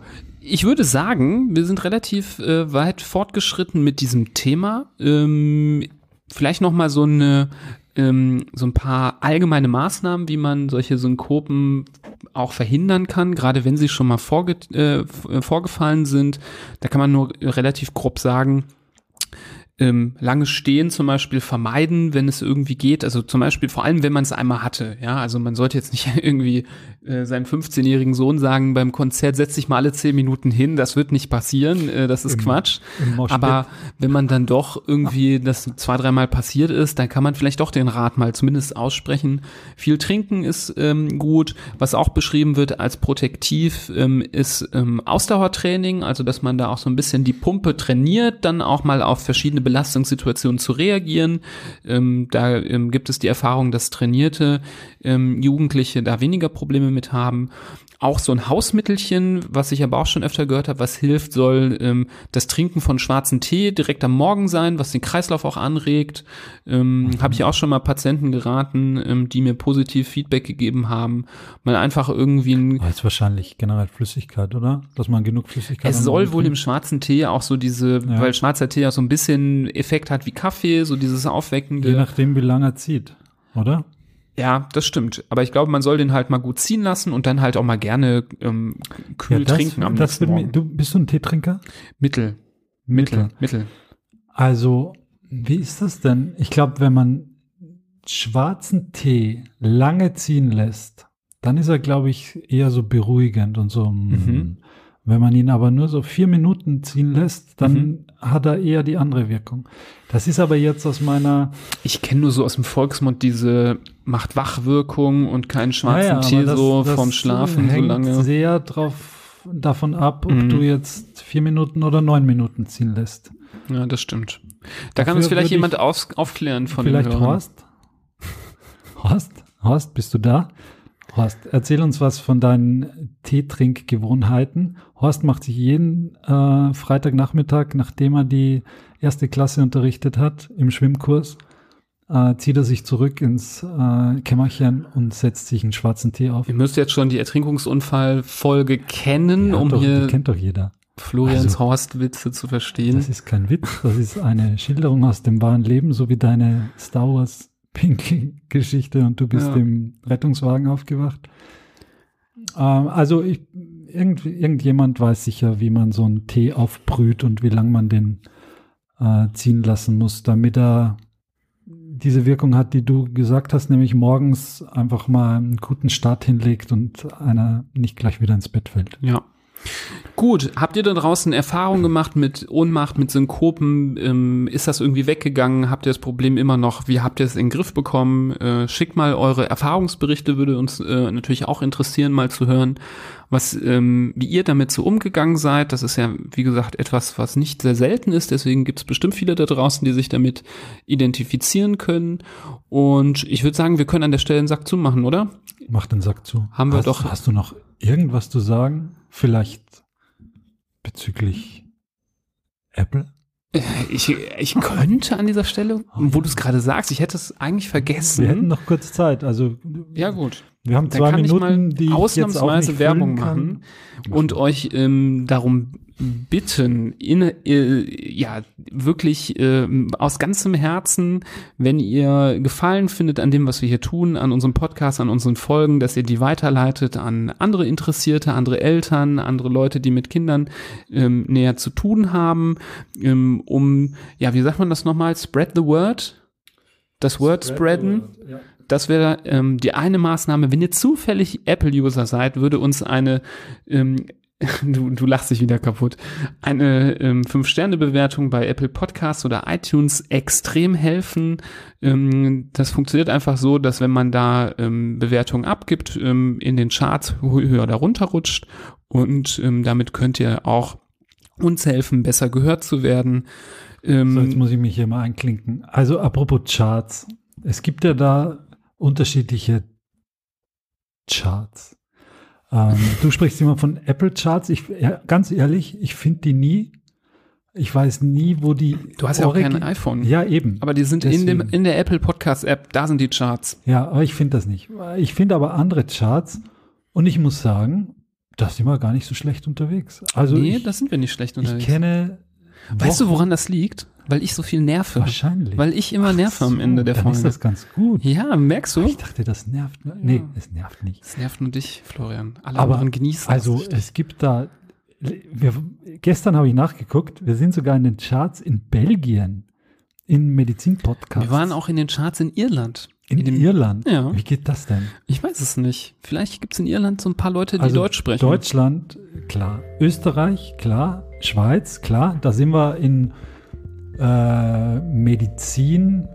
[SPEAKER 1] ich würde sagen, wir sind relativ äh, weit fortgeschritten mit diesem Thema. Ähm, vielleicht noch mal so eine ähm, so ein paar allgemeine Maßnahmen, wie man solche Synkopen auch verhindern kann, gerade wenn sie schon mal vorge äh, vorgefallen sind. Da kann man nur relativ grob sagen, ähm, langes Stehen zum Beispiel vermeiden, wenn es irgendwie geht. Also zum Beispiel vor allem, wenn man es einmal hatte. Ja, also man sollte jetzt nicht irgendwie äh, seinem 15-jährigen Sohn sagen beim Konzert, setz dich mal alle 10 Minuten hin. Das wird nicht passieren. Äh, das ist Im, Quatsch. Im Aber wenn man dann doch irgendwie das zwei, dreimal passiert ist, dann kann man vielleicht doch den Rat mal zumindest aussprechen. Viel trinken ist ähm, gut. Was auch beschrieben wird als protektiv ähm, ist ähm, Ausdauertraining. Also dass man da auch so ein bisschen die Pumpe trainiert, dann auch mal auf verschiedene Belastungssituationen zu reagieren. Ähm, da ähm, gibt es die Erfahrung, dass trainierte ähm, Jugendliche da weniger Probleme mit haben auch so ein Hausmittelchen, was ich aber auch schon öfter gehört habe, was hilft, soll ähm, das Trinken von schwarzen Tee direkt am Morgen sein, was den Kreislauf auch anregt. Ähm, mhm. Habe ich auch schon mal Patienten geraten, ähm, die mir positiv Feedback gegeben haben. Man einfach irgendwie ein.
[SPEAKER 2] Das ist wahrscheinlich generell Flüssigkeit, oder? Dass man genug Flüssigkeit.
[SPEAKER 1] Es soll wohl im schwarzen Tee auch so diese, ja. weil schwarzer Tee auch so ein bisschen Effekt hat wie Kaffee, so dieses aufweckende.
[SPEAKER 2] Je nachdem, wie lange er zieht, oder?
[SPEAKER 1] Ja, das stimmt. Aber ich glaube, man soll den halt mal gut ziehen lassen und dann halt auch mal gerne ähm, kühl ja, das, trinken am
[SPEAKER 2] das nächsten Morgen. Du bist du ein Teetrinker?
[SPEAKER 1] Mittel. Mittel. Mittel.
[SPEAKER 2] Also, wie ist das denn? Ich glaube, wenn man schwarzen Tee lange ziehen lässt, dann ist er, glaube ich, eher so beruhigend und so. Mm. Mhm. Wenn man ihn aber nur so vier Minuten ziehen lässt, dann
[SPEAKER 1] Mhm.
[SPEAKER 2] hat er eher die andere Wirkung. Das ist aber jetzt aus meiner
[SPEAKER 1] Ich kenne nur so aus dem Volksmund diese macht Wachwirkung und keinen schwarzen
[SPEAKER 2] Ja,
[SPEAKER 1] Tee
[SPEAKER 2] das-
[SPEAKER 1] so
[SPEAKER 2] das
[SPEAKER 1] vorm Schlafen so
[SPEAKER 2] hängt
[SPEAKER 1] lange.
[SPEAKER 2] sehr drauf, davon ab, ob
[SPEAKER 1] Mhm.
[SPEAKER 2] du jetzt vier Minuten oder neun Minuten ziehen lässt.
[SPEAKER 1] Ja, das stimmt. Da kann
[SPEAKER 2] Dafür
[SPEAKER 1] uns vielleicht jemand auf, aufklären von
[SPEAKER 2] Vielleicht
[SPEAKER 1] den Hörern.
[SPEAKER 2] Horst? Horst? Horst, bist du da? Horst, erzähl uns was von deinen Teetrinkgewohnheiten. Horst macht sich jeden äh, Freitagnachmittag, nachdem er die erste Klasse unterrichtet hat im Schwimmkurs, äh, zieht er sich zurück ins äh, Kämmerchen und setzt sich einen schwarzen Tee auf.
[SPEAKER 1] Ihr müsst jetzt schon die Ertrinkungsunfallfolge kennen,
[SPEAKER 2] Ja,
[SPEAKER 1] um
[SPEAKER 2] doch,
[SPEAKER 1] hier
[SPEAKER 2] die kennt doch jeder.
[SPEAKER 1] Florians
[SPEAKER 2] Also-
[SPEAKER 1] Horst-Witze zu verstehen.
[SPEAKER 2] Das ist kein Witz, das ist eine Schilderung aus dem wahren Leben, so wie deine Star Wars Pinky-Geschichte und du bist
[SPEAKER 1] Ja.
[SPEAKER 2] im Rettungswagen aufgewacht. Ähm, also ich, irgend, irgendjemand weiß sicher, wie man so einen Tee aufbrüht und wie lange man den äh, ziehen lassen muss, damit er diese Wirkung hat, die du gesagt hast, nämlich morgens einfach mal einen guten Start hinlegt und einer nicht gleich wieder ins Bett fällt.
[SPEAKER 1] Ja. Gut, habt ihr da draußen Erfahrungen gemacht mit Ohnmacht, mit Synkopen? Ähm, ist das irgendwie weggegangen? Habt ihr das Problem immer noch? Wie habt ihr es in den Griff bekommen? Äh, schickt mal eure Erfahrungsberichte, würde uns äh, natürlich auch interessieren, mal zu hören, was, ähm, wie ihr damit so umgegangen seid. Das ist ja, wie gesagt, etwas, was nicht sehr selten ist. Deswegen gibt es bestimmt viele da draußen, die sich damit identifizieren können. Und ich würde sagen, wir können an der Stelle einen Sack zumachen, oder?
[SPEAKER 2] Mach den Sack zu.
[SPEAKER 1] Haben wir
[SPEAKER 2] hast,
[SPEAKER 1] doch-
[SPEAKER 2] Hast du noch irgendwas zu sagen? Vielleicht bezüglich Apple?
[SPEAKER 1] Ich, ich könnte an dieser Stelle, wo du es gerade sagst, ich hätte es eigentlich vergessen.
[SPEAKER 2] Wir hätten noch kurz Zeit. Also
[SPEAKER 1] ja gut.
[SPEAKER 2] Wir haben zwei
[SPEAKER 1] kann ich mal
[SPEAKER 2] Minuten, die ich jetzt auch
[SPEAKER 1] ausnahmsweise
[SPEAKER 2] nicht
[SPEAKER 1] Werbung machen und euch ähm, darum bitten, in, äh, ja, wirklich äh, aus ganzem Herzen, wenn ihr Gefallen findet an dem, was wir hier tun, an unserem Podcast, an unseren Folgen, dass ihr die weiterleitet an andere Interessierte, andere Eltern, andere Leute, die mit Kindern ähm, näher zu tun haben, ähm, um, ja, wie sagt man das nochmal? Spread the word? Das Word spreaden? Das wäre ähm, die eine Maßnahme. Wenn ihr zufällig Apple-User seid, würde uns eine, ähm, du, du lachst dich wieder kaputt, eine ähm, Fünf-Sterne-Bewertung bei Apple Podcasts oder iTunes extrem helfen. Ähm, das funktioniert einfach so, dass wenn man da ähm, Bewertungen abgibt, ähm, in den Charts hö- höher oder runter rutscht und ähm, damit könnt ihr auch uns helfen, besser gehört zu werden. Ähm,
[SPEAKER 2] So, jetzt muss ich mich hier mal einklinken. Also apropos Charts. Es gibt ja da unterschiedliche Charts. Ähm, du sprichst immer von Apple Charts. Ich, ganz ehrlich, ich finde die nie. Ich weiß nie, wo die.
[SPEAKER 1] du hast ja auch kein iPhone.
[SPEAKER 2] Ja, eben.
[SPEAKER 1] Aber die sind in, dem, in der Apple Podcast App, da sind die Charts.
[SPEAKER 2] Ja, aber ich finde das nicht. Ich finde aber andere Charts und ich muss sagen, da sind wir gar nicht so schlecht unterwegs. Also
[SPEAKER 1] nee,
[SPEAKER 2] ich,
[SPEAKER 1] da sind wir nicht schlecht
[SPEAKER 2] ich
[SPEAKER 1] unterwegs.
[SPEAKER 2] kenne.
[SPEAKER 1] weißt du, woran das liegt? Weil ich so viel nerve.
[SPEAKER 2] Wahrscheinlich.
[SPEAKER 1] Weil ich immer
[SPEAKER 2] Ach
[SPEAKER 1] nerve am
[SPEAKER 2] so,
[SPEAKER 1] Ende der
[SPEAKER 2] dann
[SPEAKER 1] Folge.
[SPEAKER 2] ist das ganz gut.
[SPEAKER 1] ja, merkst du?
[SPEAKER 2] Ich dachte, das nervt. Nee, es nervt nicht.
[SPEAKER 1] Das nervt nur dich, Florian. Alle
[SPEAKER 2] Aber,
[SPEAKER 1] anderen genießen
[SPEAKER 2] Also es gibt da, wir, gestern habe ich nachgeguckt, wir sind sogar in den Charts in Belgien, in Medizin-Podcasts.
[SPEAKER 1] Wir waren auch in den Charts in Irland.
[SPEAKER 2] in,
[SPEAKER 1] dem-
[SPEAKER 2] Irland.
[SPEAKER 1] Ja.
[SPEAKER 2] Wie geht das denn?
[SPEAKER 1] Ich weiß es nicht. Vielleicht gibt es in Irland so ein paar Leute, die
[SPEAKER 2] Also
[SPEAKER 1] Deutsch sprechen.
[SPEAKER 2] Deutschland, klar. Österreich, klar. Schweiz, klar. Da sind wir in äh, Medizin,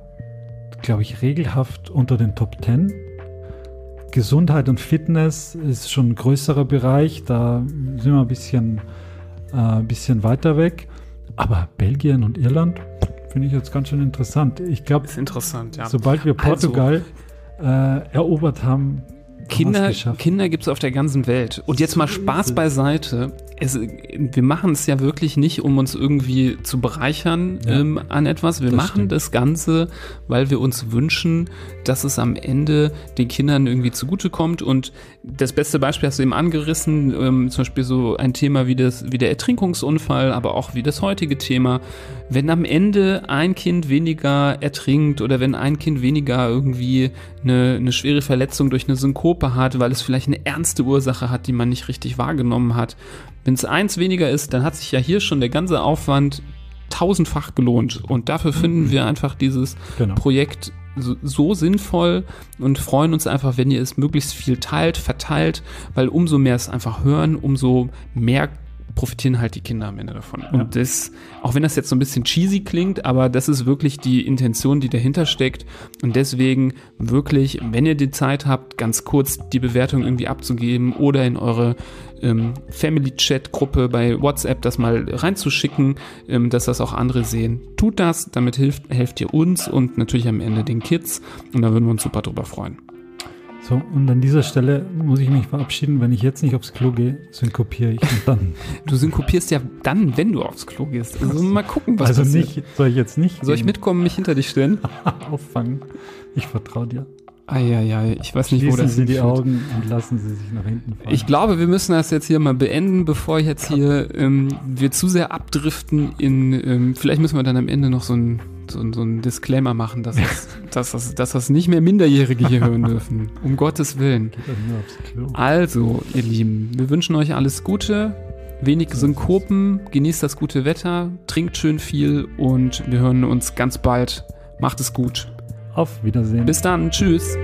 [SPEAKER 2] glaube ich, regelhaft unter den Top Ten. Gesundheit und Fitness ist schon ein größerer Bereich. Da sind wir ein bisschen, äh, bisschen weiter weg. Aber Belgien und Irland finde ich jetzt ganz schön interessant. Ich glaube,
[SPEAKER 1] ja.
[SPEAKER 2] sobald wir
[SPEAKER 1] Also-
[SPEAKER 2] Portugal äh, erobert haben,
[SPEAKER 1] Kinder. Kinder gibt es auf der ganzen Welt. Und jetzt mal Spaß beiseite. Es, wir machen es ja wirklich nicht, um uns irgendwie zu bereichern
[SPEAKER 2] Ja.
[SPEAKER 1] ähm, an etwas. Wir
[SPEAKER 2] Das
[SPEAKER 1] machen
[SPEAKER 2] stimmt.
[SPEAKER 1] das Ganze, weil wir uns wünschen, dass es am Ende den Kindern irgendwie zugutekommt. Und das beste Beispiel hast du eben angerissen, ähm, zum Beispiel so ein Thema wie, das, wie der Ertrinkungsunfall, aber auch wie das heutige Thema. Wenn am Ende ein Kind weniger ertrinkt oder wenn ein Kind weniger irgendwie eine, eine schwere Verletzung durch eine Synkope hat, weil es vielleicht eine ernste Ursache hat, die man nicht richtig wahrgenommen hat. Wenn es eins weniger ist, dann hat sich ja hier schon der ganze Aufwand tausendfach gelohnt. Und dafür finden wir einfach dieses
[SPEAKER 2] Genau.
[SPEAKER 1] Projekt so, so sinnvoll und freuen uns einfach, wenn ihr es möglichst viel teilt, verteilt, weil umso mehr es einfach hören, umso mehr profitieren halt die Kinder am Ende davon. Und das, auch wenn das jetzt so ein bisschen cheesy klingt, aber das ist wirklich die Intention, die dahinter steckt. Und deswegen wirklich, wenn ihr die Zeit habt, ganz kurz die Bewertung irgendwie abzugeben oder in eure ähm, Family-Chat-Gruppe bei WhatsApp das mal reinzuschicken, ähm, dass das auch andere sehen. Tut das, damit hilft, helft ihr uns und natürlich am Ende den Kids. Und da würden wir uns super drüber freuen.
[SPEAKER 2] So, und an dieser Stelle muss ich mich verabschieden. Wenn ich jetzt nicht aufs Klo gehe, synkopiere ich und dann.
[SPEAKER 1] Du synkopierst ja dann, wenn du aufs Klo gehst. Also mal gucken, was
[SPEAKER 2] also
[SPEAKER 1] passiert.
[SPEAKER 2] nicht, soll ich jetzt nicht
[SPEAKER 1] Soll ich
[SPEAKER 2] gehen?
[SPEAKER 1] mitkommen, mich hinter dich stellen?
[SPEAKER 2] auffangen? Ich vertraue dir.
[SPEAKER 1] Eieiei, ich weiß nicht, wo
[SPEAKER 2] Schließen
[SPEAKER 1] das
[SPEAKER 2] Sie die
[SPEAKER 1] hinführt.
[SPEAKER 2] Augen und lassen Sie sich nach hinten fallen.
[SPEAKER 1] Ich glaube, wir müssen das jetzt hier mal beenden, bevor jetzt hier ähm, wir zu sehr abdriften in, ähm, vielleicht müssen wir dann am Ende noch so ein, ein- so ein Disclaimer machen, dass, es, dass, das, dass das nicht mehr Minderjährige hier hören dürfen. Um Gottes Willen. Also, ihr Lieben, wir wünschen euch alles Gute, wenig Synkopen, genießt das gute Wetter, trinkt schön viel und wir hören uns ganz bald. Macht es gut.
[SPEAKER 2] Auf Wiedersehen.
[SPEAKER 1] Bis dann, tschüss.